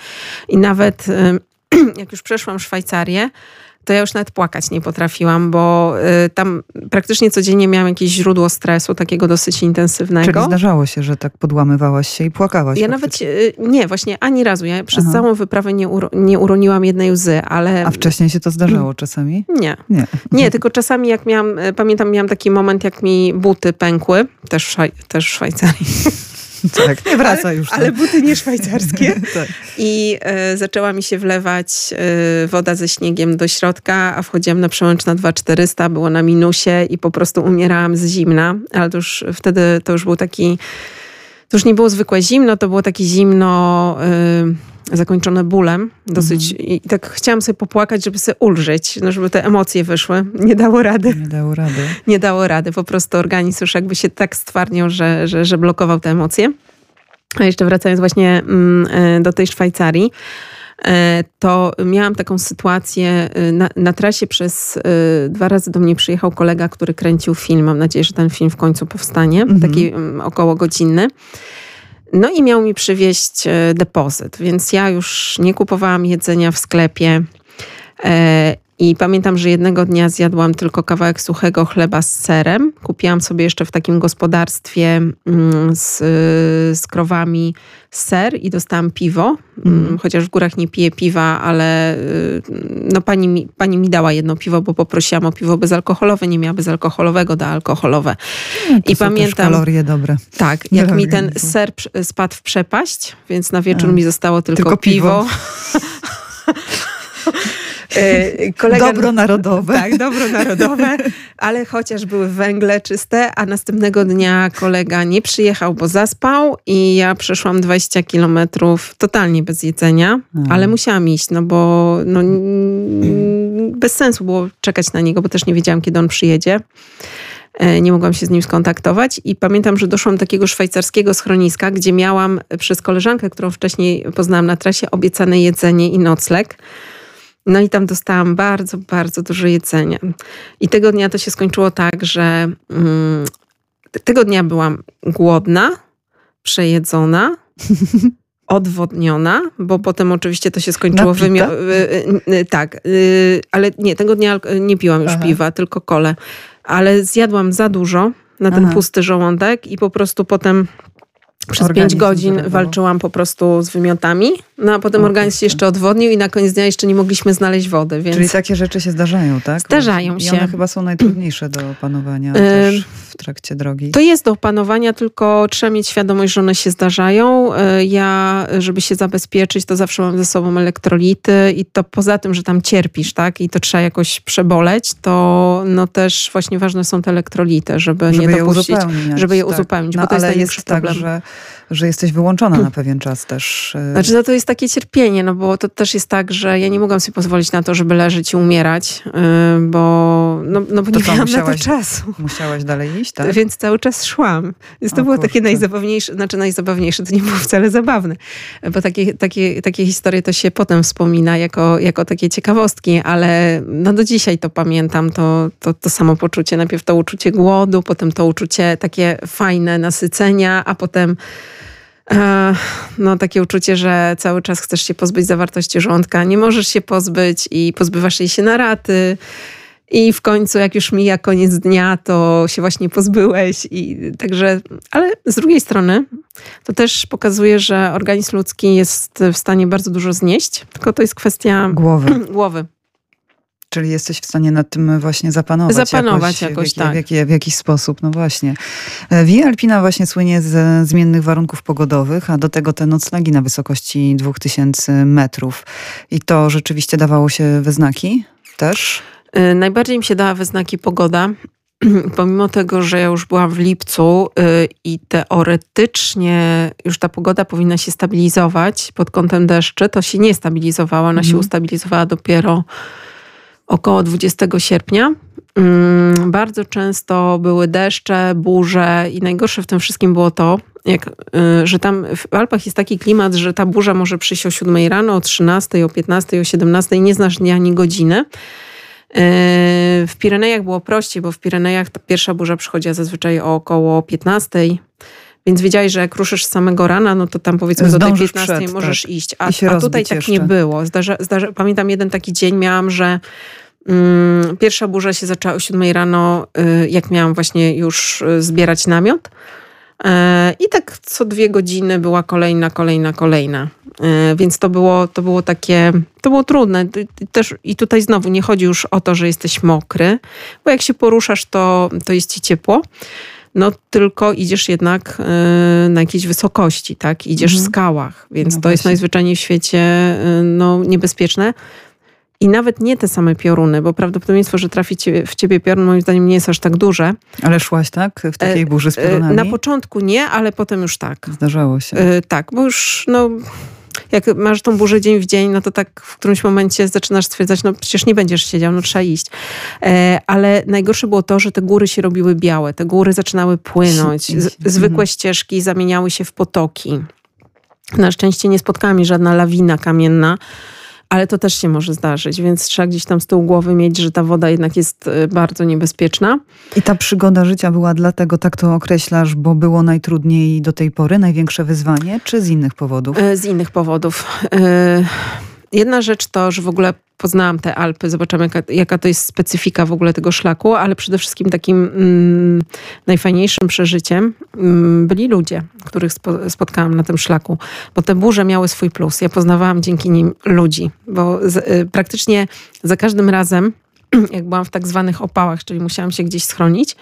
i nawet (clears throat) jak już przeszłam Szwajcarię, to ja już nawet płakać nie potrafiłam, bo y, tam praktycznie codziennie miałam jakieś źródło stresu, takiego dosyć intensywnego. Czyli zdarzało się, że tak podłamywałaś się i płakałaś? Ja nawet, y, nie, właśnie ani razu. Ja przez Aha. całą wyprawę nie, uro, nie uroniłam jednej łzy, ale... A wcześniej się to zdarzało czasami? Nie. Nie, (laughs) nie tylko czasami jak miałam, y, pamiętam miałam taki moment, jak mi buty pękły, też, w też w Szwajcarii. (laughs) (laughs) Tak, nie wraca ale, już. Tak. Ale buty nie szwajcarskie. (laughs) tak. I e, zaczęła mi się wlewać e, woda ze śniegiem do środka, a wchodziłam na przełącz na 2400, było na minusie i po prostu umierałam z zimna. Ale to już wtedy to już był taki... To już nie było zwykłe zimno, to było takie zimno... E, zakończone bólem dosyć mhm. i tak chciałam sobie popłakać, żeby sobie ulżyć, no żeby te emocje wyszły. Nie dało rady. Nie dało rady. (laughs) Nie dało rady. Po prostu organizm już jakby się tak stwarniał, że, że, że blokował te emocje. A jeszcze wracając właśnie mm, e, do tej Szwajcarii, e, to miałam taką sytuację e, na, na, trasie przez dwa razy do mnie przyjechał kolega, który kręcił film. Mam nadzieję, że ten film w końcu powstanie, mhm. taki mm, około godzinny. No i miał mi przywieźć e, depozyt, więc ja już nie kupowałam jedzenia w sklepie. I pamiętam, że jednego dnia zjadłam tylko kawałek suchego chleba z serem. Kupiłam sobie jeszcze w takim gospodarstwie mm, z, z krowami ser i dostałam piwo. Mm. Chociaż w górach nie piję piwa, ale y, no pani, mi, pani mi dała jedno piwo, bo poprosiłam o piwo bezalkoholowe. Nie miała bezalkoholowego, da alkoholowe. No, I pamiętam. kalorie dobre. Tak, jak mi ten ser spadł w przepaść, więc na wieczór A. mi zostało tylko, tylko piwo. piwo. (laughs) E, kolega, dobro narodowe. Tak, dobro narodowe, (laughs) ale chociaż były węgle czyste, a następnego dnia kolega nie przyjechał, bo zaspał i ja przeszłam 20 kilometrów totalnie bez jedzenia, hmm. ale musiałam iść, no bo no, bez sensu było czekać na niego, bo też nie wiedziałam, kiedy on przyjedzie e, nie mogłam się z nim skontaktować i pamiętam, że doszłam do takiego szwajcarskiego schroniska, gdzie miałam przez koleżankę, którą wcześniej poznałam na trasie, obiecane jedzenie i nocleg. No i tam dostałam bardzo, bardzo dużo jedzenia. I tego dnia to się skończyło tak, że mm, tego dnia byłam głodna, przejedzona, (laughs) odwodniona, bo potem oczywiście to się skończyło wymio- y, y, y, tak, ale nie, tego dnia nie piłam już Aha. piwa, tylko kole. Ale zjadłam za dużo na ten Aha. pusty żołądek i po prostu potem przez pięć godzin walczyłam po prostu z wymiotami, no a potem organizm się jeszcze odwodnił i na koniec dnia jeszcze nie mogliśmy znaleźć wody. Więc... Czyli takie rzeczy się zdarzają, tak? Zdarzają się. I one chyba są najtrudniejsze do opanowania też w trakcie drogi. To jest do opanowania, tylko trzeba mieć świadomość, że one się zdarzają. E, ja, żeby się zabezpieczyć, to zawsze mam ze sobą elektrolity i to poza tym, że tam cierpisz, tak? I to trzeba jakoś przeboleć, to no też właśnie ważne są te elektrolity, żeby, żeby nie dopuścić, żeby je tak. uzupełnić, no, bo to ale jest największy jest tak. Że że jesteś wyłączona na pewien czas też. Y. Znaczy, no to jest takie cierpienie, no bo to też jest tak, że ja nie mogłam sobie pozwolić na to, żeby leżeć i umierać, y, bo, no, no bo nie miałam musiałaś, na to czasu. Musiałaś dalej iść, tak? Więc cały czas szłam. Więc to o, było kurczę. takie najzabawniejsze, znaczy najzabawniejsze, to nie było wcale zabawne, bo takie, takie, takie historie to się potem wspomina jako, jako takie ciekawostki, ale no do dzisiaj to pamiętam, to, to, to samo poczucie. Najpierw to uczucie głodu, potem to uczucie takie fajne nasycenia, a potem E, no, takie uczucie, że cały czas chcesz się pozbyć zawartości żołądka, nie możesz się pozbyć i pozbywasz jej się na raty. I w końcu, jak już mija koniec dnia, to się właśnie pozbyłeś. I także, ale z drugiej strony, to też pokazuje, że organizm ludzki jest w stanie bardzo dużo znieść, tylko to jest kwestia (clears throat) głowy. głowy. Czyli jesteś w stanie nad tym właśnie zapanować. Zapanować jakoś, jakoś tak. W, jaki, w jakiś sposób, no właśnie. E, Via Alpina właśnie słynie z zmiennych warunków pogodowych, a do tego te noclegi na wysokości 2000 metrów. I to rzeczywiście dawało się we znaki też? Y, Najbardziej mi się dała we znaki pogoda. (clears throat) Pomimo tego, że ja już byłam w lipcu y, i teoretycznie już ta pogoda powinna się stabilizować pod kątem deszczy, to się nie stabilizowała. Ona się Mhm. ustabilizowała dopiero około 20 sierpnia. Mm, Bardzo często były deszcze, burze i najgorsze w tym wszystkim było to, jak, y, że tam w Alpach jest taki klimat, że ta burza może przyjść o 7 rano, o 13, o 15, o 17 i nie znasz dnia ani godziny. Yy, W Pirenejach było prościej, bo w Pirenejach ta pierwsza burza przychodziła zazwyczaj o około 15. Więc wiedziałeś, że jak ruszysz z samego rana, no to tam powiedzmy do tej Zdążysz 15 przed, możesz tak. iść. A, a tutaj tak jeszcze. nie było. Zdarza, zdarza, pamiętam jeden taki dzień miałam, że mm, pierwsza burza się zaczęła o 7 rano, y, jak miałam właśnie już y, zbierać namiot. E, I tak co dwie godziny była kolejna, kolejna, kolejna. E, Więc to było, to było takie, to było trudne. Też, I tutaj znowu nie chodzi już o to, że jesteś mokry, bo jak się poruszasz, to, to jest ci ciepło. No tylko idziesz jednak e, na jakiejś wysokości, tak? Idziesz w Mhm. skałach, więc No to jest właśnie. najzwyczajniej w świecie no, niebezpieczne. I nawet nie te same pioruny, bo prawdopodobieństwo, że trafi w ciebie piorun moim zdaniem nie jest aż tak duże. Ale szłaś tak? W takiej burzy z E, piorunami? Na początku nie, ale potem już tak. Zdarzało się. E, Tak, bo już no, jak masz tą burzę dzień w dzień, no to tak w którymś momencie zaczynasz stwierdzać, no przecież nie będziesz siedział, no trzeba iść. E, Ale najgorsze było to, że te góry się robiły białe, te góry zaczynały płynąć, zwykłe ścieżki zamieniały się w potoki. Na szczęście nie spotkała mnie żadna lawina kamienna, ale to też się może zdarzyć, więc trzeba gdzieś tam z tyłu głowy mieć, że ta woda jednak jest e, bardzo niebezpieczna. I ta przygoda życia była dlatego, tak to określasz, bo było najtrudniej do tej pory, największe wyzwanie, czy z innych powodów? E, Z innych powodów. E, Jedna rzecz to, że w ogóle poznałam te Alpy, zobaczyłam jaka, jaka to jest specyfika w ogóle tego szlaku, ale przede wszystkim takim mm, najfajniejszym przeżyciem mm, byli ludzie, których spo, spotkałam na tym szlaku, bo te burze miały swój plus. Ja poznawałam dzięki nim ludzi, bo z, y, praktycznie za każdym razem, (clears throat) jak byłam w tak zwanych opałach, czyli musiałam się gdzieś schronić,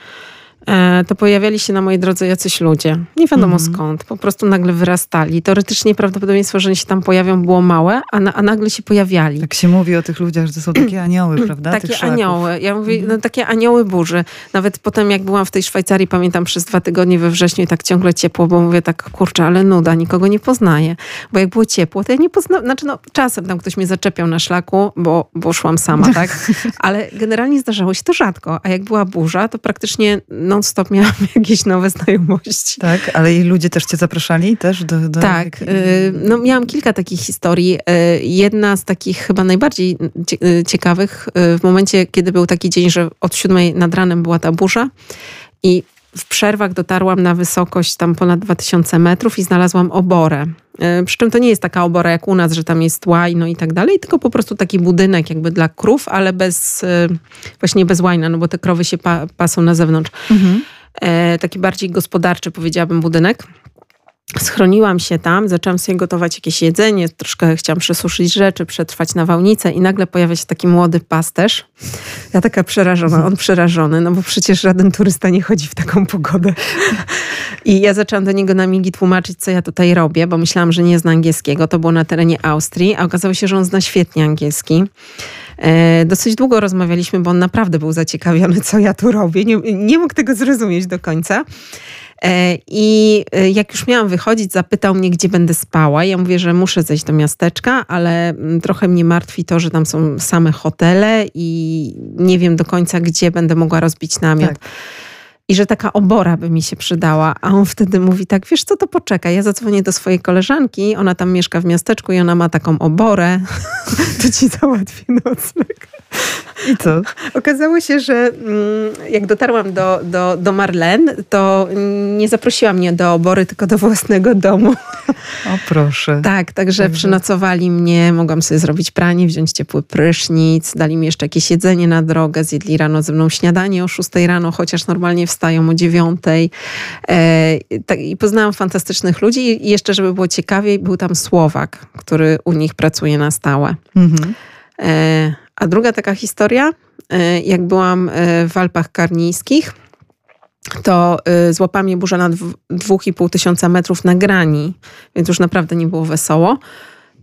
to pojawiali się na mojej drodze jacyś ludzie. Nie wiadomo Mhm. skąd. Po prostu nagle wyrastali. Teoretycznie prawdopodobieństwo, że oni się tam pojawią było małe, a, na, a nagle się pojawiali. Tak się mówi o tych ludziach, że to są takie (clears throat) anioły, prawda? tych Takie szlaków. anioły. Ja mówię, Mhm. no takie anioły burzy. Nawet potem jak byłam w tej Szwajcarii, pamiętam przez dwa tygodnie we wrześniu i tak ciągle ciepło, bo mówię tak, kurczę, ale nuda, nikogo nie poznaję. Bo jak było ciepło, to ja nie poznałam, znaczy no czasem tam ktoś mnie zaczepiał na szlaku, bo, bo szłam sama, (laughs) tak? Ale generalnie zdarzało się to rzadko. A jak była burza, to praktycznie non-stop miałam (laughs) jakieś nowe znajomości. Tak, ale i ludzie też cię zapraszali też do... do Tak, jakiej- y, no miałam kilka takich historii. Y, Jedna z takich chyba najbardziej y, ciekawych w momencie, kiedy był taki dzień, że od siódmej nad ranem była ta burza i w przerwach dotarłam na wysokość tam ponad 2000 metrów i znalazłam oborę. Y, Przy czym to nie jest taka obora jak u nas, że tam jest łajno i tak dalej, tylko po prostu taki budynek jakby dla krów, ale bez, y, właśnie bez łajna, no bo te krowy się pa, pasą na zewnątrz Mhm. e, taki bardziej gospodarczy, powiedziałabym, budynek. Schroniłam się tam, zaczęłam sobie gotować jakieś jedzenie, troszkę chciałam przesuszyć rzeczy, przetrwać nawałnicę i nagle pojawia się taki młody pasterz. Ja taka przerażona, on przerażony, no bo przecież żaden turysta nie chodzi w taką pogodę. I ja zaczęłam do niego na migi tłumaczyć, co ja tutaj robię, bo myślałam, że nie zna angielskiego. To było na terenie Austrii, a okazało się, że on zna świetnie angielski. E, Dosyć długo rozmawialiśmy, bo on naprawdę był zaciekawiony, co ja tu robię. Nie, nie mógł tego zrozumieć do końca. E, I e, jak już miałam wychodzić, zapytał mnie, gdzie będę spała. Ja mówię, że muszę zejść do miasteczka, ale mm, trochę mnie martwi to, że tam są same hotele i nie wiem do końca, gdzie będę mogła rozbić namiot. Tak. I że taka obora by mi się przydała. A on wtedy mówi tak, wiesz co, to poczekaj, ja zadzwonię do swojej koleżanki, ona tam mieszka w miasteczku i ona ma taką oborę, (laughs) to ci załatwię nocleg. I co? Okazało się, że mm, jak dotarłam do, do, do Marlen, to nie zaprosiła mnie do obory, tylko do własnego domu. O proszę. Tak, także Także- przynocowali mnie, mogłam sobie zrobić pranie, wziąć ciepły prysznic, dali mi jeszcze jakieś jedzenie na drogę, zjedli rano ze mną śniadanie o 6 rano, chociaż normalnie wstają o 9. E, tak, I poznałam fantastycznych ludzi i jeszcze, żeby było ciekawiej, był tam Słowak, który u nich pracuje na stałe. Mhm. E, A druga taka historia, y, jak byłam w Alpach Karnijskich, to złapała mnie burza na 2,5 tysiąca metrów na grani, więc już naprawdę nie było wesoło.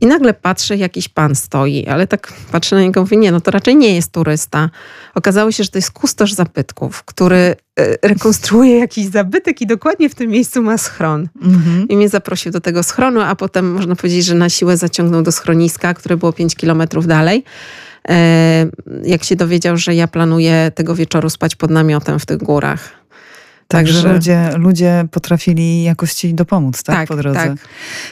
I nagle patrzę, jakiś pan stoi, ale tak patrzę na niego i mówię, nie, no to raczej nie jest turysta. Okazało się, że to jest kustosz zabytków, który e, rekonstruuje jakiś zabytek i dokładnie w tym miejscu ma schron. Mhm. I mnie zaprosił do tego schronu, a potem można powiedzieć, że na siłę zaciągnął do schroniska, które było 5 kilometrów dalej. E, jak się dowiedział, że ja planuję tego wieczoru spać pod namiotem w tych górach. Także, Także ludzie, ludzie potrafili jakoś ci dopomóc, tak, tak po drodze. Tak.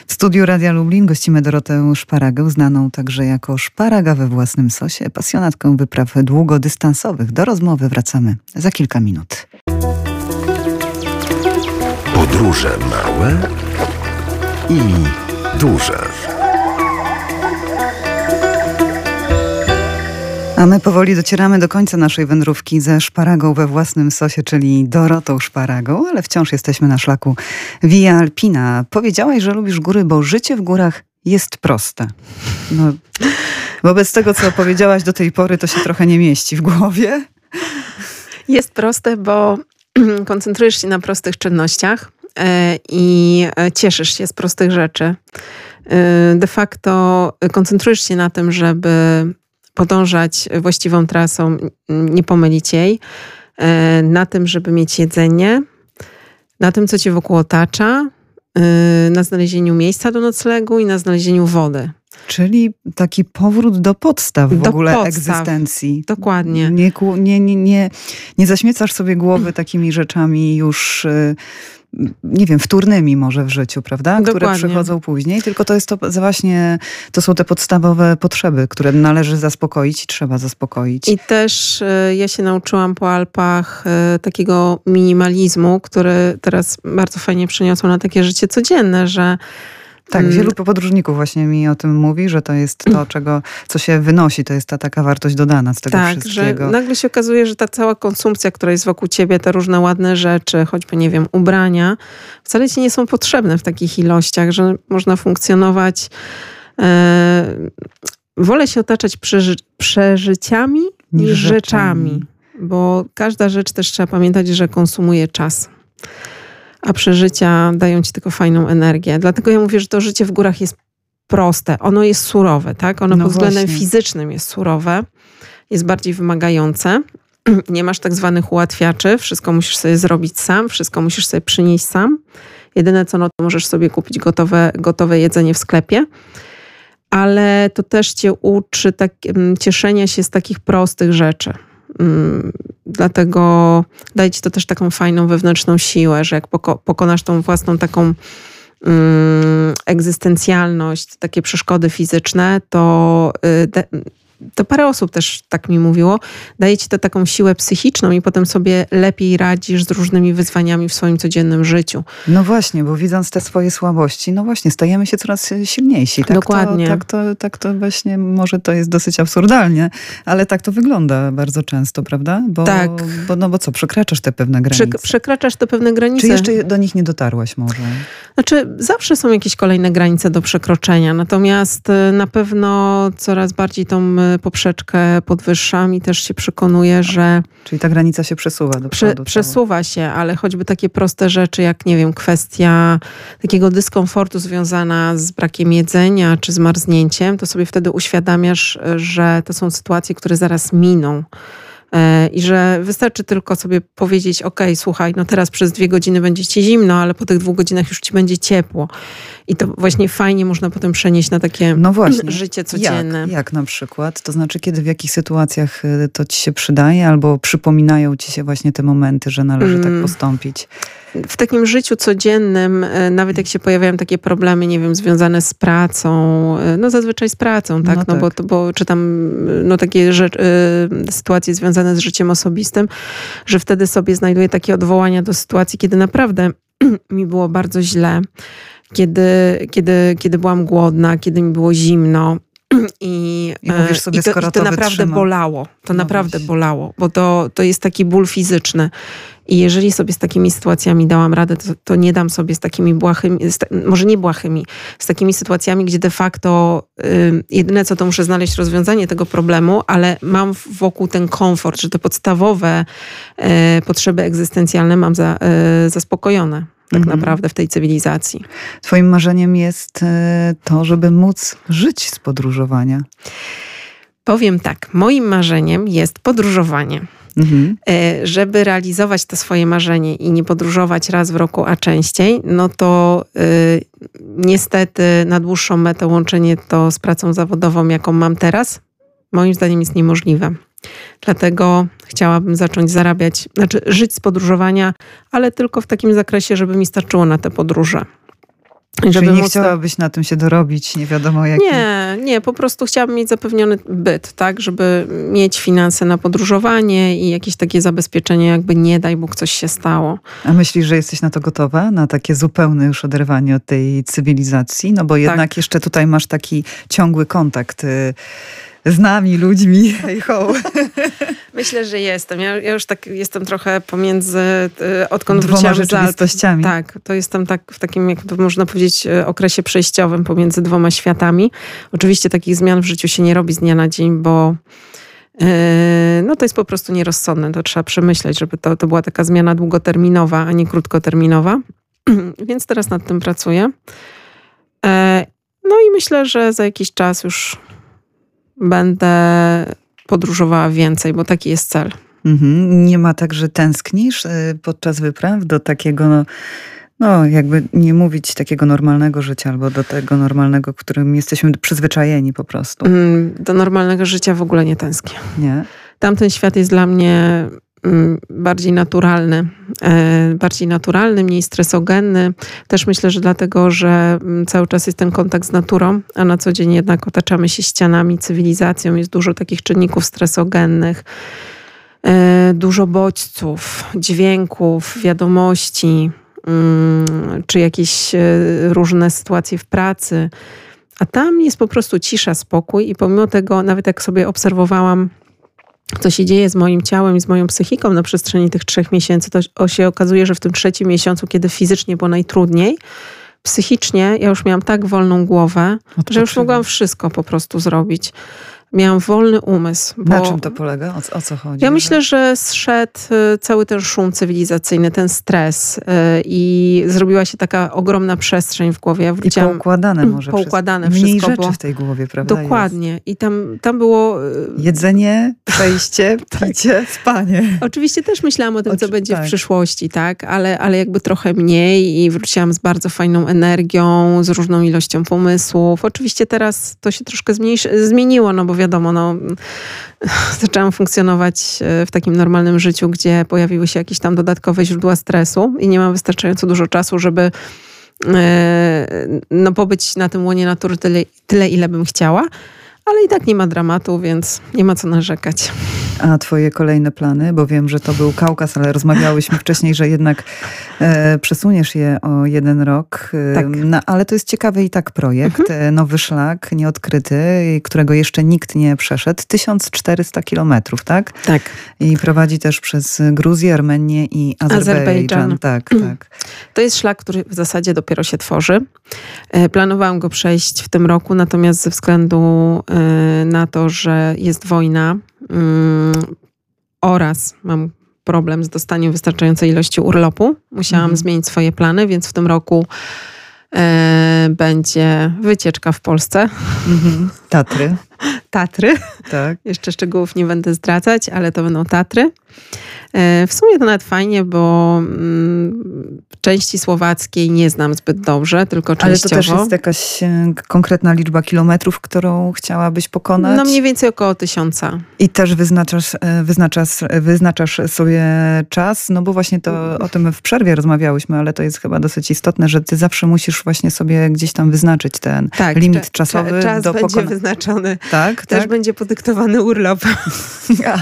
W studiu Radia Lublin gościmy Dorotę Szparagę, znaną także jako Szparaga we własnym sosie, pasjonatką wypraw długodystansowych. Do rozmowy wracamy za kilka minut. Podróże małe i duże. A my powoli docieramy do końca naszej wędrówki ze szparagą we własnym sosie, czyli Dorotą Szparagą, ale wciąż jesteśmy na szlaku Via Alpina. Powiedziałaś, że lubisz góry, bo życie w górach jest proste. No, wobec tego, co powiedziałaś do tej pory, to się trochę nie mieści w głowie. Jest proste, bo (clears throat) koncentrujesz się na prostych czynnościach e, i e, cieszysz się z prostych rzeczy. E, de facto koncentrujesz się na tym, żeby podążać właściwą trasą, nie pomylić jej, e, na tym, żeby mieć jedzenie, na tym, co cię wokół otacza, e, na znalezieniu miejsca do noclegu i na znalezieniu wody. Czyli taki powrót do podstaw w do ogóle podstaw. egzystencji. Dokładnie. Nie, nie, nie, nie, zaśmiecasz sobie głowy takimi rzeczami już e, nie wiem, wtórnymi może w życiu, prawda? Dokładnie. Które przychodzą później, tylko to jest to właśnie, to są te podstawowe potrzeby, które należy zaspokoić i trzeba zaspokoić. I też e, ja się nauczyłam po Alpach e, takiego minimalizmu, który teraz bardzo fajnie przeniosło na takie życie codzienne, że tak, mm. wielu podróżników właśnie mi o tym mówi, że to jest to, czego, co się wynosi, to jest ta taka wartość dodana z tego tak, wszystkiego. Że nagle się okazuje, że ta cała konsumpcja, która jest wokół ciebie, te różne ładne rzeczy, choćby, nie wiem, ubrania, wcale ci nie są potrzebne w takich ilościach, że można funkcjonować. E, wolę się otaczać przeży przeżyciami niż, niż rzeczami. rzeczami, bo każda rzecz też trzeba pamiętać, że konsumuje czas a przeżycia dają ci tylko fajną energię. Dlatego ja mówię, że to życie w górach jest proste. Ono jest surowe, tak? Ono no pod względem fizycznym jest surowe, jest bardziej wymagające. (clears throat) Nie masz tak zwanych ułatwiaczy, wszystko musisz sobie zrobić sam, wszystko musisz sobie przynieść sam. Jedyne co, no to możesz sobie kupić gotowe, gotowe jedzenie w sklepie. Ale to też cię uczy tak, mm, cieszenia się z takich prostych rzeczy. Mm, dlatego daje ci to też taką fajną wewnętrzną siłę, że jak pokonasz tą własną taką mm, egzystencjalność, takie przeszkody fizyczne, to y, to parę osób też tak mi mówiło, daje ci to taką siłę psychiczną i potem sobie lepiej radzisz z różnymi wyzwaniami w swoim codziennym życiu. No właśnie, bo widząc te swoje słabości, no właśnie, stajemy się coraz silniejsi. Tak Dokładnie. To, tak, to, tak to właśnie, może to jest dosyć absurdalnie, ale tak to wygląda bardzo często, prawda? Bo, tak. Bo, no bo co, przekraczasz te pewne granice. przekraczasz te pewne granice. Czy jeszcze do nich nie dotarłaś może? Znaczy, zawsze są jakieś kolejne granice do przekroczenia, natomiast y, na pewno coraz bardziej tą y, poprzeczkę podwyższam i też się przekonuję, że... Czyli ta granica się przesuwa do przodu. przesuwa się, ale choćby takie proste rzeczy, jak nie wiem, kwestia takiego dyskomfortu związana z brakiem jedzenia czy z marznięciem, to sobie wtedy uświadamiasz, że to są sytuacje, które zaraz miną. E, I że wystarczy tylko sobie powiedzieć: OK, słuchaj, no teraz przez dwie godziny będzie ci zimno, ale po tych dwóch godzinach już ci będzie ciepło. I to właśnie fajnie można potem przenieść na takie no właśnie. (clears throat) życie codzienne. Jak, jak na przykład? To znaczy, kiedy w jakich sytuacjach y, to ci się przydaje, albo przypominają ci się właśnie te momenty, że należy tak mm. tak postąpić? w takim życiu codziennym, y, nawet jak się pojawiają takie problemy, nie wiem, związane z pracą, y, no zazwyczaj z pracą, tak, no, no tak. Bo, bo czytam no takie rzecz, sytuacje związane z życiem osobistym, że wtedy sobie znajduję takie odwołania do sytuacji, kiedy naprawdę (clears throat) mi było bardzo źle kiedy, kiedy, kiedy byłam głodna, kiedy mi było zimno. (clears throat) I, I mówisz sobie, i to, skoro i to, to naprawdę wytrzyma. bolało. To No naprawdę właśnie. bolało, bo to, to jest taki ból fizyczny. I jeżeli sobie z takimi sytuacjami dałam radę, to, to nie dam sobie z takimi błahymi, z może nie błahymi, z takimi sytuacjami, gdzie de facto y, jedyne co to muszę znaleźć rozwiązanie tego problemu, ale mam wokół ten komfort, że te podstawowe y, potrzeby egzystencjalne mam za, y, zaspokojone. Tak Mhm. naprawdę w tej cywilizacji. Twoim marzeniem jest e, to, żeby móc żyć z podróżowania. Powiem tak, moim marzeniem jest podróżowanie. Mhm. E, Żeby realizować to swoje marzenie i nie podróżować raz w roku, a częściej, no to y, niestety na dłuższą metę łączenie to z pracą zawodową, jaką mam teraz, moim zdaniem jest niemożliwe. Dlatego chciałabym zacząć zarabiać, znaczy żyć z podróżowania, ale tylko w takim zakresie, żeby mi starczyło na te podróże. I Czyli nie móc chciałabyś na tym się dorobić, nie wiadomo jakim. nie, nie, po prostu chciałabym mieć zapewniony byt, tak, żeby mieć finanse na podróżowanie i jakieś takie zabezpieczenie, jakby nie daj Bóg coś się stało. A myślisz, że jesteś na to gotowa? Na takie zupełne już oderwanie od tej cywilizacji? No bo jednak jeszcze tutaj masz taki ciągły kontakt y, z nami, ludźmi. Hej ho. (laughs) Myślę, że jestem. Ja, ja już tak jestem trochę pomiędzy, y, odkąd Dwoma wróciłam z Alp. rzeczywistościami. Tak, to jestem tak w takim, jak to można powiedzieć, y, okresie przejściowym pomiędzy dwoma światami. Oczywiście takich zmian w życiu się nie robi z dnia na dzień, bo yy, no to jest po prostu nierozsądne. To trzeba przemyśleć, żeby to, to była taka zmiana długoterminowa, a nie krótkoterminowa. (clears throat) Więc teraz nad tym pracuję. E, No i myślę, że za jakiś czas już będę podróżowała więcej, bo taki jest cel. Mhm. Nie ma tak, że tęsknisz y, podczas wypraw do takiego, no, no jakby nie mówić takiego normalnego życia, albo do tego normalnego, którym jesteśmy przyzwyczajeni po prostu. Mm, Do normalnego życia w ogóle nie tęsknię. Nie? Tamten świat jest dla mnie bardziej naturalny, e, bardziej naturalny, mniej stresogenny. Też myślę, że dlatego, że mm, cały czas jest ten kontakt z naturą, a na co dzień jednak otaczamy się ścianami, cywilizacją. Jest dużo takich czynników stresogennych, e, dużo bodźców, dźwięków, wiadomości, mm, czy jakieś e, różne sytuacje w pracy. A tam jest po prostu cisza, spokój i pomimo tego, nawet jak sobie obserwowałam co się dzieje z moim ciałem i z moją psychiką na przestrzeni tych trzech miesięcy, to się okazuje, że w tym trzecim miesiącu, kiedy fizycznie było najtrudniej, psychicznie ja już miałam tak wolną głowę, że już mogłam wszystko po prostu zrobić. Miałam wolny umysł. Na czym to polega? O, co- o co chodzi? ja myślę, że zszedł y, cały ten szum cywilizacyjny, ten stres y, i zrobiła się taka ogromna przestrzeń w głowie. Ja I poukładane może. poukładane wszystko. Mniej wszystko rzeczy w tej głowie, prawda? Dokładnie. I tam, tam było... y, Jest. Jedzenie, (laughs) przejście, picie, spanie. Oczywiście też myślałam o tym, co Oczy- będzie tak. w przyszłości, tak, ale, ale jakby trochę mniej i wróciłam z bardzo fajną energią, z różną ilością pomysłów. Oczywiście teraz to się troszkę zmniejszy, zmieniło, no bo wiadomo, no, (laughs) zaczęłam funkcjonować e, w takim normalnym życiu, gdzie pojawiły się jakieś tam dodatkowe źródła stresu i nie mam wystarczająco dużo czasu, żeby e, no, pobyć na tym łonie natury tyle, tyle, ile bym chciała. Ale i tak nie ma dramatu, więc nie ma co narzekać. A twoje kolejne plany? Bo wiem, że to był Kaukaz, ale rozmawiałyśmy wcześniej, że jednak e, przesuniesz je o jeden rok. E, Tak. No, ale to jest ciekawy i tak projekt. E, Nowy szlak, nieodkryty, którego jeszcze nikt nie przeszedł. 1400 kilometrów, tak? Tak. I prowadzi też przez Gruzję, Armenię i Azerbejdżan. Azerbejdżan. Tak, tak. To jest szlak, który w zasadzie dopiero się tworzy. E, Planowałam go przejść w tym roku, natomiast ze względu na to, że jest wojna mm, oraz mam problem z dostaniem wystarczającej ilości urlopu, musiałam Mhm. zmienić swoje plany, więc w tym roku e, będzie wycieczka w Polsce. Mhm. (laughs) Tatry, Tatry. tak. (laughs) Jeszcze szczegółów nie będę zdradzać, ale to będą Tatry. E, W sumie to nawet fajnie, bo mm, części słowackiej nie znam zbyt dobrze, tylko Ale to częściowo. też jest jakaś e, konkretna liczba kilometrów, którą chciałabyś pokonać? No mniej więcej około tysiąca. I też wyznaczasz, e, wyznaczasz, wyznaczasz sobie czas, no bo właśnie to o tym w przerwie rozmawiałyśmy, ale to jest chyba dosyć istotne, że ty zawsze musisz właśnie sobie gdzieś tam wyznaczyć ten Tak, limit cza- czasowy cza- czas do będzie pokonania. wyznaczony. Tak, Też tak. będzie podyktowany urlop. A,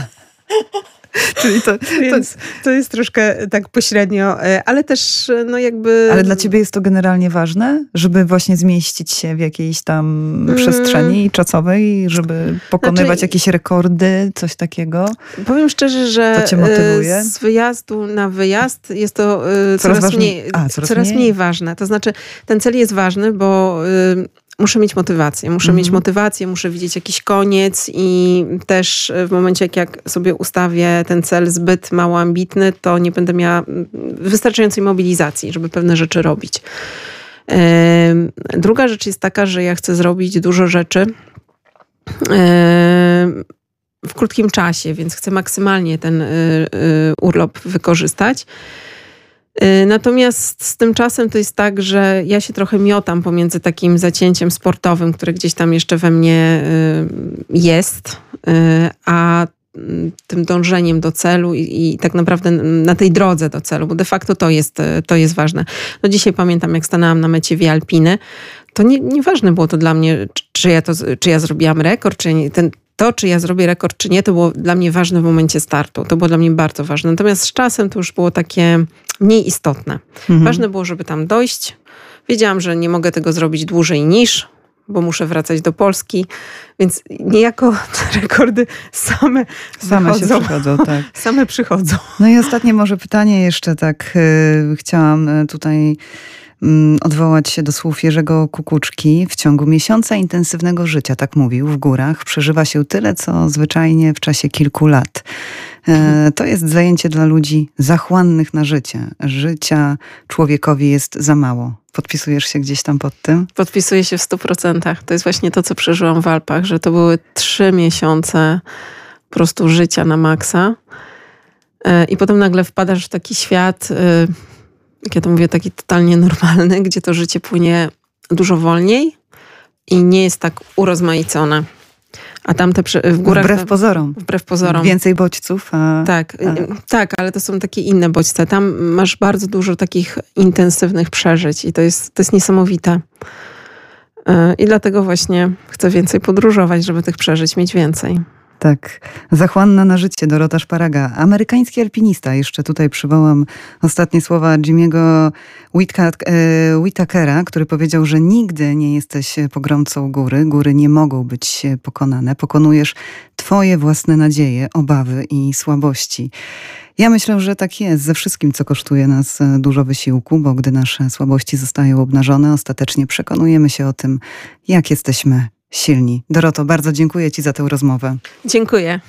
(laughs) Czyli to, Więc to jest troszkę tak pośrednio, e, ale też e, no jakby... Ale dla ciebie jest to generalnie ważne, żeby właśnie zmieścić się w jakiejś tam mm. przestrzeni czasowej, żeby pokonywać znaczy, jakieś rekordy, coś takiego? Powiem szczerze, że to cię motywuje? z wyjazdu na wyjazd jest to coraz, coraz mniej, A, coraz, coraz mniej? mniej ważne. To znaczy ten cel jest ważny, bo muszę mieć motywację. Muszę mhm. mieć motywację, muszę widzieć jakiś koniec i też w momencie, jak, jak sobie ustawię ten cel zbyt mało ambitny, to nie będę miała wystarczającej mobilizacji, żeby pewne rzeczy robić. Druga rzecz jest taka, że ja chcę zrobić dużo rzeczy w krótkim czasie, więc chcę maksymalnie ten y, y, urlop wykorzystać. Y, natomiast z tym czasem to jest tak, że ja się trochę miotam pomiędzy takim zacięciem sportowym, które gdzieś tam jeszcze we mnie y, jest, y, a mm, tym dążeniem do celu i, i, tak naprawdę na tej drodze do celu, bo de facto to jest, to jest ważne. No dzisiaj pamiętam, jak stanęłam na mecie Via Alpiny, to nie, nieważne było to dla mnie, czy ja, to, czy ja zrobiłam rekord, czy nie. Ten, to, czy ja zrobię rekord, czy nie, to było dla mnie ważne w momencie startu. To było dla mnie bardzo ważne. Natomiast z czasem to już było takie mniej istotne. Mhm. Ważne było, żeby tam dojść. Wiedziałam, że nie mogę tego zrobić dłużej niż, bo muszę wracać do Polski, więc niejako (laughs) te rekordy same Same wychodzą. się przychodzą, tak. (laughs) Same przychodzą. No i ostatnie może pytanie jeszcze tak yy, chciałam y, tutaj odwołać się do słów Jerzego Kukuczki. W ciągu miesiąca intensywnego życia, tak mówił, w górach przeżywa się tyle, co zwyczajnie w czasie kilku lat. E, to jest zajęcie dla ludzi zachłannych na życie. Życia człowiekowi jest za mało. Podpisujesz się gdzieś tam pod tym? Podpisuję się w stu procentach. To jest właśnie to, co przeżyłam w Alpach, że to były trzy miesiące po prostu życia na maksa. E, I potem nagle wpadasz w taki świat y, jak ja to mówię, taki totalnie normalny, gdzie to życie płynie dużo wolniej i nie jest tak urozmaicone. A tamte w górach... Wbrew pozorom. Wbrew pozorom. Więcej bodźców. A, tak, a... tak, ale to są takie inne bodźce. Tam masz bardzo dużo takich intensywnych przeżyć i to jest, to jest niesamowite. Y, I dlatego właśnie chcę więcej podróżować, żeby tych przeżyć mieć więcej. Tak, zachłanna na życie Dorota Szparaga, amerykański alpinista. Jeszcze tutaj przywołam ostatnie słowa Jimmy'ego e, Whitakera, który powiedział, że nigdy nie jesteś pogromcą góry. Góry nie mogą być pokonane. Pokonujesz twoje własne nadzieje, obawy i słabości. Ja myślę, że tak jest ze wszystkim, co kosztuje nas dużo wysiłku, bo gdy nasze słabości zostają obnażone, ostatecznie przekonujemy się o tym, jak jesteśmy silni. Doroto, bardzo dziękuję Ci za tę rozmowę. Dziękuję.